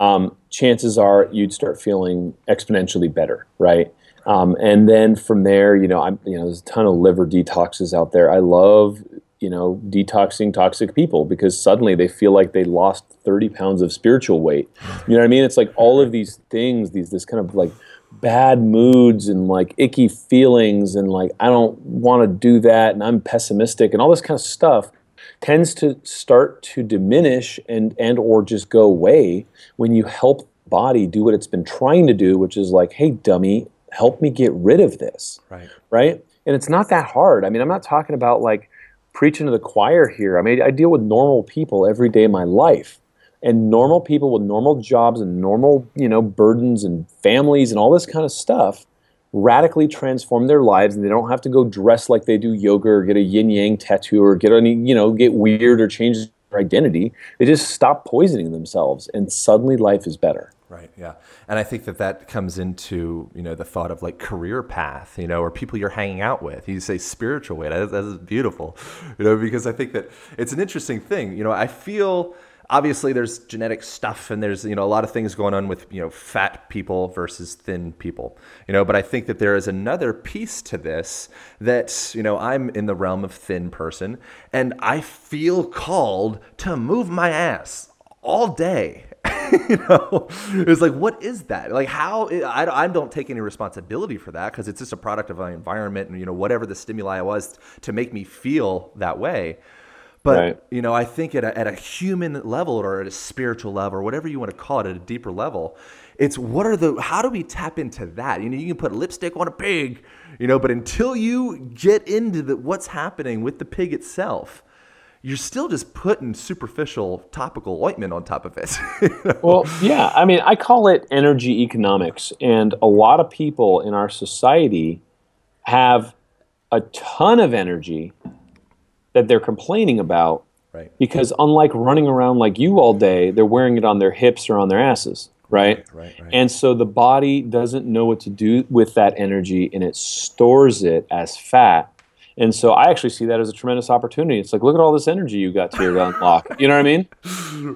[SPEAKER 2] um, chances are you'd start feeling exponentially better, right? Um, and then from there, you know, I'm you know, there's a ton of liver detoxes out there. I love you know detoxing toxic people because suddenly they feel like they lost 30 pounds of spiritual weight. You know what I mean? It's like all of these things, these this kind of like bad moods and like icky feelings and like I don't want to do that and I'm pessimistic and all this kind of stuff tends to start to diminish and and or just go away when you help body do what it's been trying to do which is like hey dummy help me get rid of this
[SPEAKER 1] Right.
[SPEAKER 2] right and it's not that hard i mean i'm not talking about like preaching to the choir here. I mean i deal with normal people every day of my life. And normal people with normal jobs and normal you know burdens and families and all this kind of stuff radically transform their lives and they don't have to go dress like they do yoga or get a yin yang tattoo or get any you know get weird or change their identity. They just stop poisoning themselves and suddenly life is better
[SPEAKER 1] Right. Yeah. And I think that that comes into you know the thought of like career path, you know, or people you're hanging out with. You say spiritual way. That's, that's beautiful, you know, because I think that it's an interesting thing. You know, I feel obviously there's genetic stuff and there's you know a lot of things going on with you know fat people versus thin people you know but i think that there is another piece to this that you know i'm in the realm of thin person and i feel called to move my ass all day you know? It's like what is that? Like how i, I don't take any responsibility for that because it's just a product of my environment and you know whatever the stimuli was to make me feel that way. But
[SPEAKER 2] Right.
[SPEAKER 1] you know i think at a, at a human level or at a spiritual level or whatever you want to call it at a deeper level it's what are the how do we tap into that? You know you can put lipstick on a pig you know but until you get into the, what's happening with the pig itself you're still just putting superficial topical ointment on top of it
[SPEAKER 2] Well, yeah, I mean, I call it energy economics, and a lot of people in our society have a ton of energy that they're complaining about
[SPEAKER 1] right
[SPEAKER 2] because, unlike running around like you all day, they're wearing it on their hips or on their asses, right?
[SPEAKER 1] right, right.
[SPEAKER 2] And so the body doesn't know what to do with that energy, and it stores it as fat. And so I actually see that as a tremendous opportunity. It's like, look at all this energy you got to unlock. You know what I mean?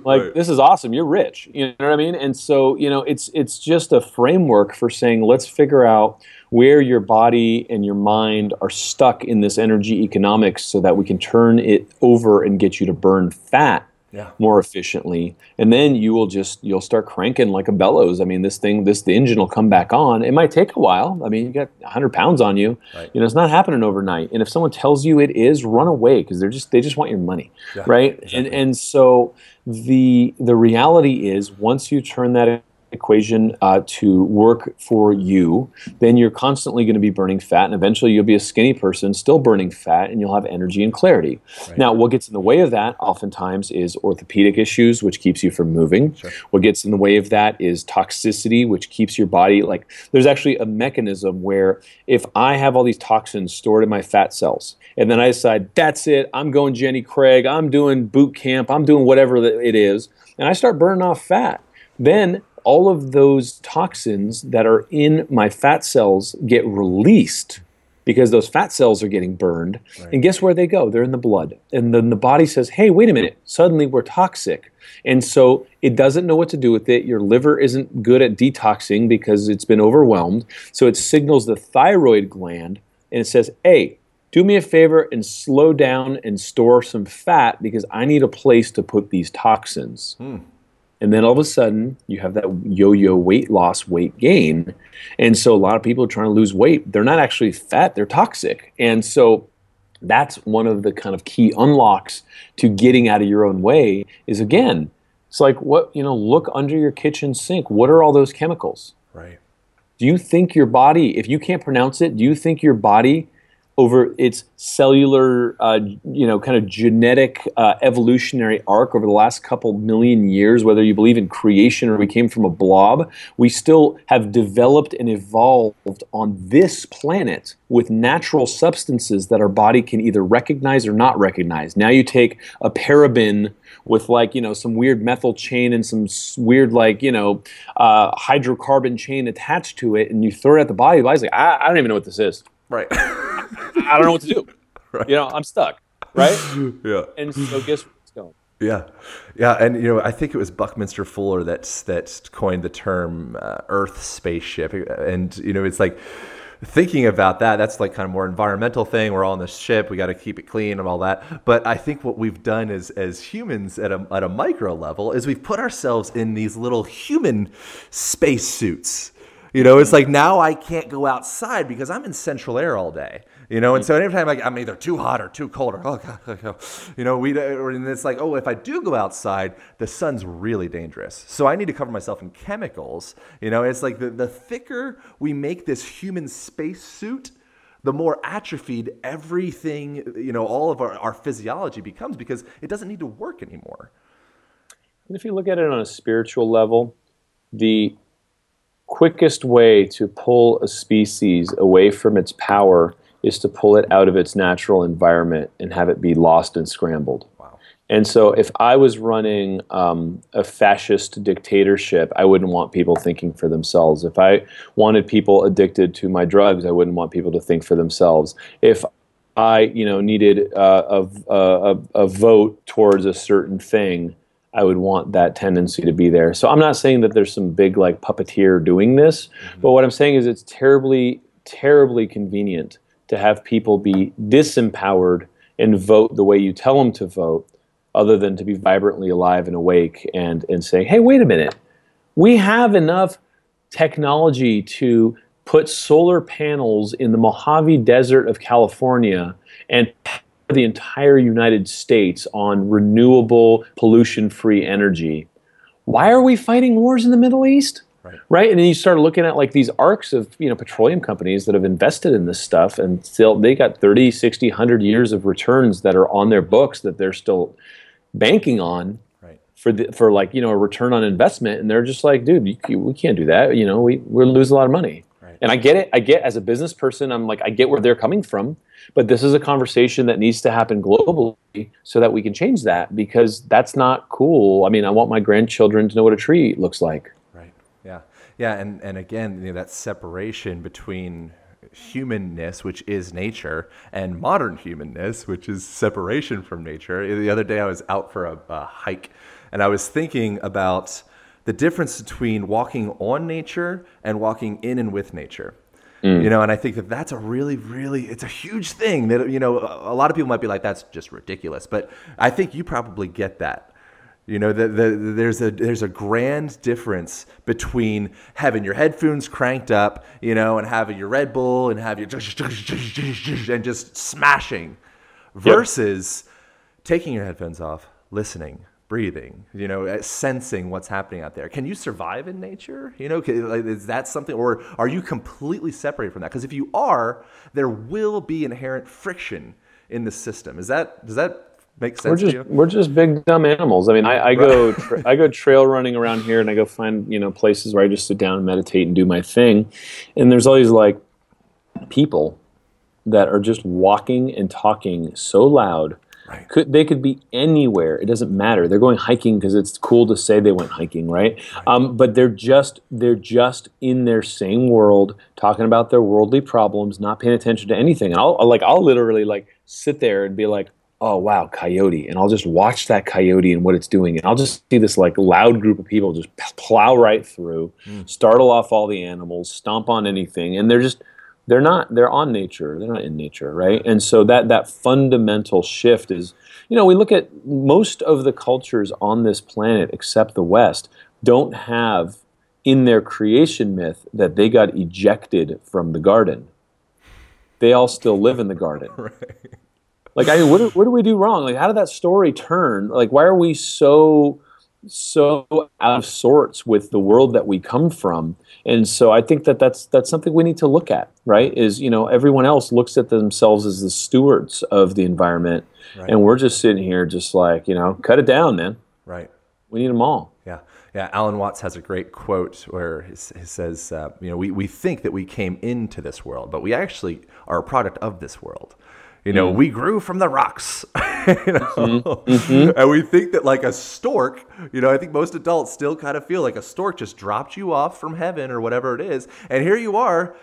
[SPEAKER 2] like
[SPEAKER 1] Right.
[SPEAKER 2] this is awesome you're rich you know what i mean and so you know it's it's just a framework for saying let's figure out where your body and your mind are stuck in this energy economics so that we can turn it over and get you to burn fat
[SPEAKER 1] Yeah.
[SPEAKER 2] more efficiently. And then you will just you'll start cranking like a bellows. I mean this thing this the engine will come back on. It might take a while. I mean you got 100 pounds on you.
[SPEAKER 1] Right.
[SPEAKER 2] you know it's not happening overnight. And if someone tells you it is run away because they're just they just want your money.
[SPEAKER 1] Yeah,
[SPEAKER 2] right? And and so the the reality is once you turn that equation uh, to work for you then you're constantly going to be burning fat and eventually you'll be a skinny person still burning fat and you'll have energy and clarity. Now what gets in the way of that oftentimes is orthopedic issues which keeps you from moving. What gets in the way of that is toxicity which keeps your body like there's actually a mechanism where if i have all these toxins stored in my fat cells and then i decide that's it i'm going jenny craig i'm doing boot camp i'm doing whatever it is and i start burning off fat then all of those toxins that are in my fat cells get released because those fat cells are getting burned. And guess where they go? They're in the blood. And then the body says, hey, wait a minute, suddenly we're toxic. And so it doesn't know what to do with it. Your liver isn't good at detoxing because it's been overwhelmed. So it signals the thyroid gland and it says, hey, do me a favor and slow down and store some fat because I need a place to put these toxins. Hmm. And then all of a sudden, you have that yo yo weight loss, weight gain. And so a lot of people are trying to lose weight. They're not actually fat, they're toxic. And so that's one of the kind of key unlocks to getting out of your own way is again, it's like what, you know, look under your kitchen sink. What are all those chemicals?
[SPEAKER 1] right
[SPEAKER 2] Do you think your body, if you can't pronounce it, do you think your body over its cellular, uh, you know, kind of genetic uh, evolutionary arc over the last couple million years, whether you believe in creation or we came from a blob, we still have developed and evolved on this planet with natural substances that our body can either recognize or not recognize. Now you take a paraben with like you know some weird methyl chain and some weird like you know uh, hydrocarbon chain attached to it, and you throw it at the body. The body's like, I, I don't even know what this is.
[SPEAKER 1] Right.
[SPEAKER 2] I don't know what to do. Right. You know, I'm stuck. Right.
[SPEAKER 1] yeah.
[SPEAKER 2] And so guess what's going.
[SPEAKER 1] Yeah, yeah, and you know, I think it was Buckminster Fuller that that coined the term uh, Earth spaceship, and you know, it's like thinking about that, that's like kind of more environmental thing. We're all on this ship, we got to keep it clean and all that. But I think what we've done is, as humans at a, at a micro level, is we've put ourselves in these little human space suits. You know, it's like now I can't go outside because I'm in central air all day. You know, and so anytime like I'm either too hot or too cold or oh god, oh, you know, we and it's like oh if I do go outside, the sun's really dangerous. So I need to cover myself in chemicals. You know, it's like the the thicker we make this human space suit, the more atrophied everything, you know, all of our, our physiology becomes because it doesn't need to work anymore.
[SPEAKER 2] And if you look at it on a spiritual level, the quickest way to pull a species away from its power is to pull it out of its natural environment and have it be lost and scrambled.
[SPEAKER 1] Wow.
[SPEAKER 2] And so, if I was running um, a fascist dictatorship, I wouldn't want people thinking for themselves. If I wanted people addicted to my drugs, I wouldn't want people to think for themselves. If I, you know, needed uh, a, a, a vote towards a certain thing, I would want that tendency to be there. So I'm not saying that there's some big like puppeteer doing this, mm-hmm. but what I'm saying is it's terribly, terribly convenient to have people be disempowered and vote the way you tell them to vote, other than to be vibrantly alive and awake and, and saying, hey, wait a minute, we have enough technology to put solar panels in the Mojave Desert of California and the entire United States on renewable, pollution free energy. Why are we fighting wars in the Middle East? Right. right. And then you start looking at like these arcs of, you know, petroleum companies that have invested in this stuff and still they got 30, 60, 100 years of returns that are on their books that they're still banking on
[SPEAKER 1] right.
[SPEAKER 2] for the, for like, you know, a return on investment. And they're just like, dude, you, we can't do that. You know, we, we lose a lot of money. Right. And I get it. I get as a business person, I'm like, I get where they're coming from. But this is a conversation that needs to happen globally so that we can change that because that's not cool. I mean, I want my grandchildren to know what a tree looks like. Right.
[SPEAKER 1] Yeah. Yeah, and, and again, you know, that separation between humanness, which is nature, and modern humanness, which is separation from nature. The other day I was out for a, a hike and I was thinking about the difference between walking on nature and walking in and with nature. Mm. You know, and I think that that's a really, really, it's a huge thing that, you know, a lot of people might be like, that's just ridiculous. But I think you probably get that you know, the, the, there's a there's a grand difference between having your headphones cranked up, you know, and having your Red Bull and have your and just smashing, versus yep. taking your headphones off, listening, breathing, you know, uh, sensing what's happening out there. Can you survive in nature? You know, is that something, or are you completely separated from that? Because if you are, there will be inherent friction in the system. Is that does that make sense.
[SPEAKER 2] We're just we're just big dumb animals. I mean, I, I go tra- I go trail running around here, and I go find you know places where I just sit down and meditate and do my thing, and there's all these like people that are just walking and talking so loud.
[SPEAKER 1] Right.
[SPEAKER 2] Could they could be anywhere? It doesn't matter. They're going hiking because it's cool to say they went hiking, right? right. Um, but they're just they're just in their same world, talking about their worldly problems, not paying attention to anything. And I'll like I'll literally like sit there and be like, oh wow coyote and i'll just watch that coyote and what it's doing and i'll just see this like loud group of people just plow right through mm. startle off all the animals stomp on anything and they're just they're not they're on nature they're not in nature right and so that that fundamental shift is you know we look at most of the cultures on this planet except the west don't have in their creation myth that they got ejected from the garden they all still live in the garden
[SPEAKER 1] right
[SPEAKER 2] like, I mean, what, what do we do wrong? Like, how did that story turn? Like, why are we so so out of sorts with the world that we come from. And so i think that that's that's something we need to look at right? Is you know everyone else looks at themselves as the stewards of the environment. Right. and we're just sitting here just like you know cut it down man.
[SPEAKER 1] Right.
[SPEAKER 2] We need them all.
[SPEAKER 1] Yeah. Yeah. Alan watts has a great quote where he, he says uh, you know we, we think that we came into this world but we actually are a product of this world you know, mm. we grew from the rocks, you know? mm-hmm. Mm-hmm. and we think that like a stork. You know, I think most adults still kind of feel like a stork just dropped you off from heaven or whatever it is, and here you are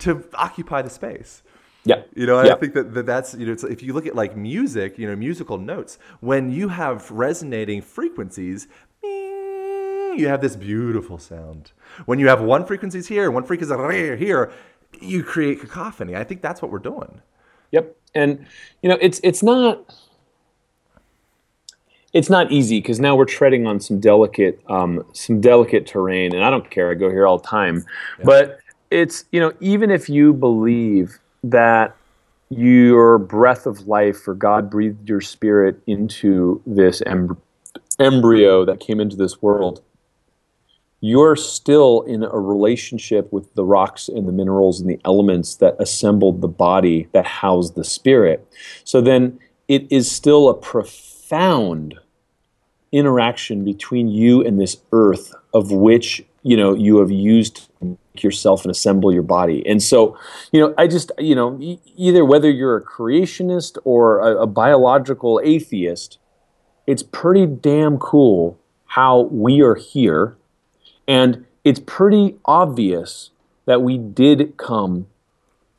[SPEAKER 1] to occupy the space.
[SPEAKER 2] Yeah.
[SPEAKER 1] You know,
[SPEAKER 2] yeah.
[SPEAKER 1] I think that, that that's, you know, if you look at like music, you know, musical notes, when you have resonating frequencies, you have this beautiful sound. When you have one frequencies here, one frequency here, you create cacophony. I think that's what we're doing.
[SPEAKER 2] Yep. And you know, it's it's not it's not easy because now we're treading on some delicate um, some delicate terrain, and I don't care. I go here all the time, yeah. but it's you know even if you believe that your breath of life or God breathed your spirit into this em- embryo that came into this world, you're still in a relationship with the rocks and the minerals and the elements that assembled the body that housed the spirit. So then it is still a profound interaction between you and this earth of which you know you have used yourself and assemble your body and so you know i just you know e- either whether you're a creationist or a, a biological atheist it's pretty damn cool how we are here and it's pretty obvious that we did come,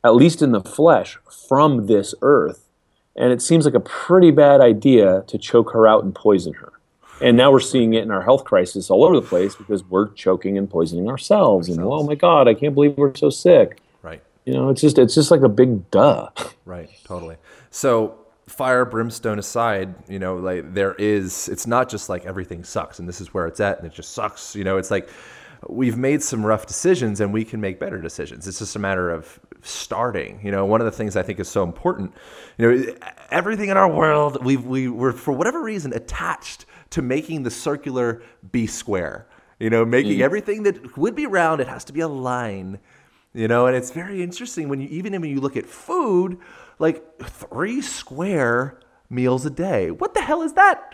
[SPEAKER 2] at least in the flesh, from this earth. And it seems like a pretty bad idea to choke her out and poison her. And now we're seeing it in our health crisis all over the place because we're choking and poisoning ourselves. ourselves. And oh my God, I can't believe we're so sick.
[SPEAKER 1] Right.
[SPEAKER 2] You know, it's just it's just like a big duh.
[SPEAKER 1] Right. Totally. So fire brimstone aside you know like there is it's not just like everything sucks and this is where it's at and it just sucks you know it's like we've made some rough decisions and we can make better decisions it's just a matter of starting you know one of the things i think is so important you know everything in our world we've we were for whatever reason attached to making the circular be square you know making mm. everything that would be round it has to be a line you know and it's very interesting when you even when you look at food like three square meals a day. What the hell is that?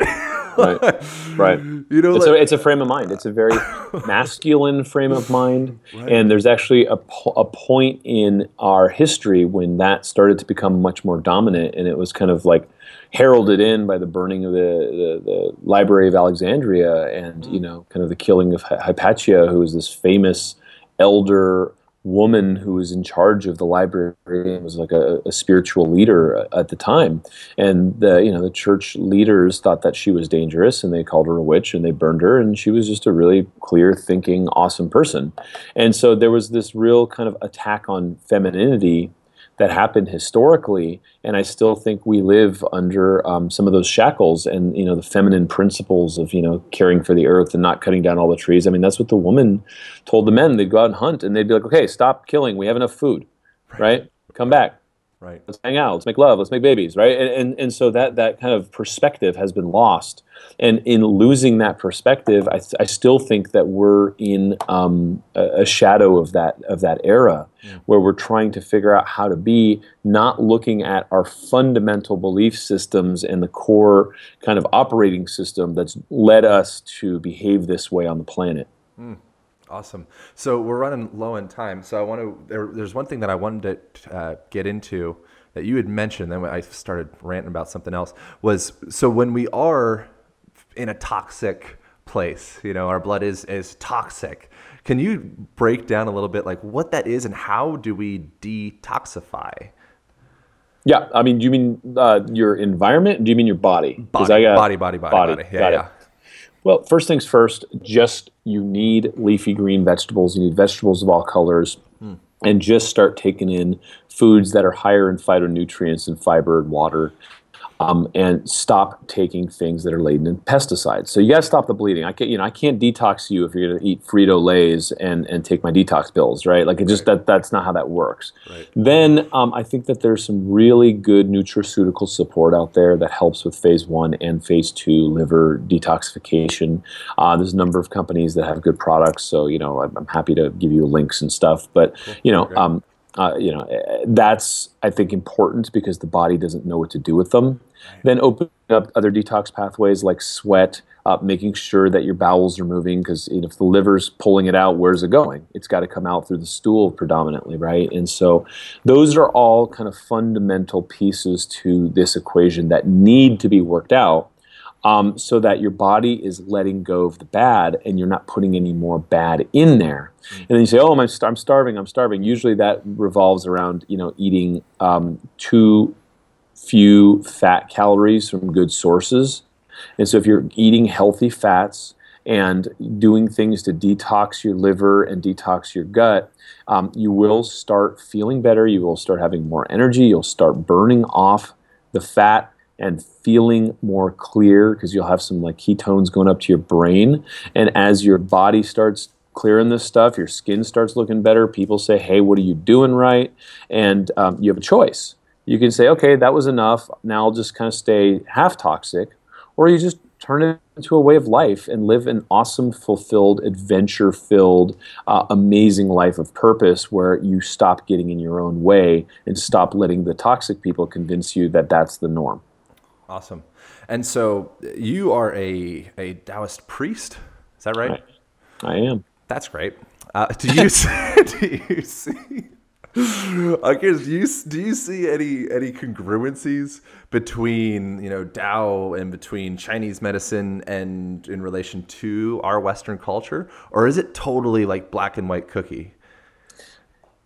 [SPEAKER 2] right, right. You know, it's, like, a, it's a frame of mind. It's a very masculine frame of mind, right. and there's actually a, a point in our history when that started to become much more dominant, and it was kind of like heralded in by the burning of the, the, the Library of Alexandria, and you mm. know, kind of the killing of Hypatia, who was this famous elder woman who was in charge of the library and was like a, a, spiritual leader at the time. And the you know the church leaders thought that she was dangerous and they called her a witch and they burned her and she was just a really clear thinking awesome person. And so there was this real kind of attack on femininity that happened historically, and I still think we live under um, some of those shackles and you know the feminine principles of you know caring for the earth and not cutting down all the trees. I mean, that's what the woman told the men. They'd go out and hunt, and they'd be like, "Okay, stop killing. We have enough food, right? right? Come back."
[SPEAKER 1] Right.
[SPEAKER 2] Let's hang out. Let's make love. Let's make babies. Right. And, and and so that that kind of perspective has been lost. And in losing that perspective, I, I still think that we're in um, a, a, shadow of that of that era, yeah. where we're trying to figure out how to be, not looking at our fundamental belief systems and the core kind of operating system that's led us to behave this way on the planet.
[SPEAKER 1] Mm. Awesome. So we're running low in time. So I want to. There, there's one thing that I wanted to uh, get into that you had mentioned. Then I started ranting about something else. Was so when we are in a toxic place, you know, our blood is is toxic. Can you break down a little bit like what that is and how do we detoxify?
[SPEAKER 2] Yeah, I mean, do you mean uh, your environment? Do you mean your body?
[SPEAKER 1] Body, I got, body, body, body, body. body. Yeah, yeah. It.
[SPEAKER 2] Well, first things first, just you need leafy green vegetables. You need vegetables of all colors. Mm. And just start taking in foods that are higher in phytonutrients and fiber and water. Um, and stop taking things that are laden in pesticides. So you got to stop the bleeding. I can't, you know, I can't detox you if you're going to eat Frito Lay's and and take my detox pills, right? Like it just that that's not how that works.
[SPEAKER 1] Right.
[SPEAKER 2] Then um, I think that there's some really good nutraceutical support out there that helps with phase one and phase two liver detoxification. Uh, there's a number of companies that have good products, so you know I'm, I'm happy to give you links and stuff. But you know, um, uh, you know, eh, that's I think important because the body doesn't know what to do with them. Then open up other detox pathways like sweat, uh, making sure that your bowels are moving because you know, if the liver's pulling it out, where's it going? It's got to come out through the stool predominantly, right? And so those are all kind of fundamental pieces to this equation that need to be worked out um, so that your body is letting go of the bad and you're not putting any more bad in there. And then you say, "Oh, I'm, I'm starving. I'm starving." Usually, that revolves around you know eating um, too few fat calories from good sources. And so, if you're eating healthy fats and doing things to detox your liver and detox your gut, um, you will start feeling better. You will start having more energy. You'll start burning off the fat and feeling more clear because you'll have some like ketones going up to your brain. And as your body starts clearing this stuff, your skin starts looking better. People say, "Hey, what are you doing right?" And um, you have a choice. You can say, "Okay, that was enough. Now I'll just kind of stay half toxic," or you just turn it into a way of life and live an awesome, fulfilled, adventure filled, uh, amazing life of purpose where you stop getting in your own way and stop letting the toxic people convince you that that's the norm.
[SPEAKER 1] Awesome. And so you are a, a Taoist priest, is that right?
[SPEAKER 2] I, I am.
[SPEAKER 1] That's great. Uh, do you see, do you see? I guess do you do you see any any congruencies between you know Tao and between Chinese medicine and in relation to our Western culture, or is it totally like black and white cookie?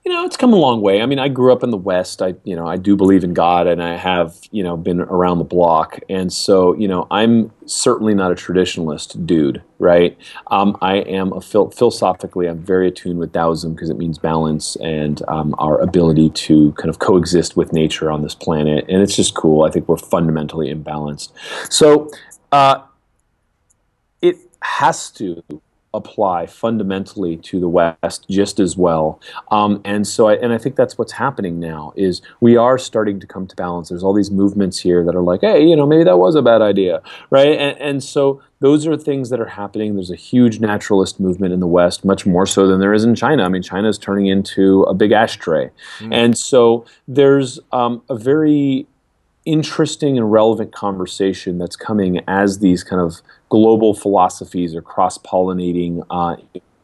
[SPEAKER 2] You know, it's come a long way. I mean, I grew up in the West. I, you know, I do believe in God, and I have, you know, been around the block. And so, you know, I'm certainly not a traditionalist dude, right? Um, I am a phil- philosophically, I'm very attuned with Taoism because it means balance and um, our ability to kind of coexist with nature on this planet. And it's just cool. I think we're fundamentally imbalanced. So, uh, it has to apply fundamentally to the West just as well. Um, and so, I, and I think that's what's happening now is we are starting to come to balance. There's all these movements here that are like, hey, you know, maybe that was a bad idea, right? And, and so those are things that are happening. There's a huge naturalist movement in the West, much more so than there is in China. I mean, China is turning into a big ashtray, mm. and so there's um, a very interesting and relevant conversation that's coming as these kind of global philosophies are cross pollinating uh,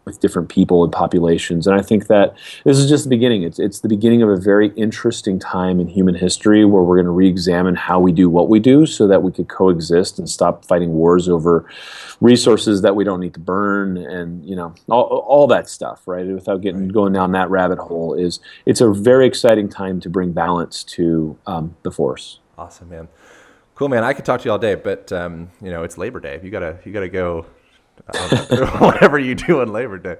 [SPEAKER 2] with different people and populations. And I think that this is just the beginning. It's, it's the beginning of a very interesting time in human history where we're going to re examine how we do what we do so that we could coexist and stop fighting wars over resources that we don't need to burn and, you know, all, all that stuff, right? Without getting going down that rabbit hole, is it's a very exciting time to bring balance to um, the force.
[SPEAKER 1] Awesome, man. Cool, man. I could talk to you all day, but um, you know it's Labor Day. You gotta you gotta go. whatever you do on Labor Day.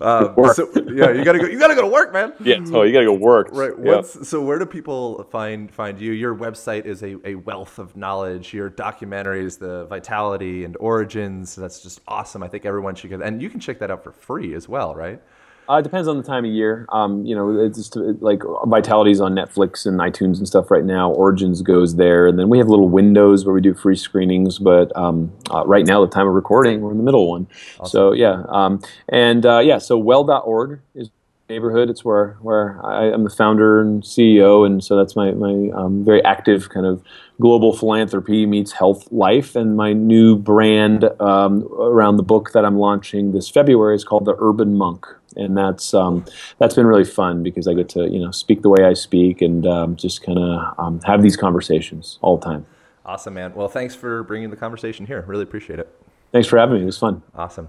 [SPEAKER 1] Um, so, yeah, you gotta go. You gotta go to work, man.
[SPEAKER 2] Yeah. So you gotta go work.
[SPEAKER 1] Right. Yep. So where do people find find you? Your website is a, a wealth of knowledge. Your documentaries, the vitality and origins. That's just awesome. I think everyone should get. And you can check that out for free as well, right?
[SPEAKER 2] Uh, it depends on the time of year. Um, you know, it's just like Vitality's on Netflix and iTunes and stuff right now. Origins goes there, and then we have little windows where we do free screenings. But um, uh, right now, the time of recording, we're in the middle one. Awesome. So yeah, um, and uh, yeah, so well.org is neighborhood. It's where where I am the founder and CEO, and so that's my my um, very active kind of global philanthropy meets health life. And my new brand um, around the book that I'm launching this February is called the Urban Monk and that's um, that's been really fun because I get to you know speak the way I speak and um, just kind of um, have these conversations all the time.
[SPEAKER 1] Awesome, man. Well, thanks for bringing the conversation here. Really appreciate it.
[SPEAKER 2] Thanks for having me. It was fun.
[SPEAKER 1] Awesome.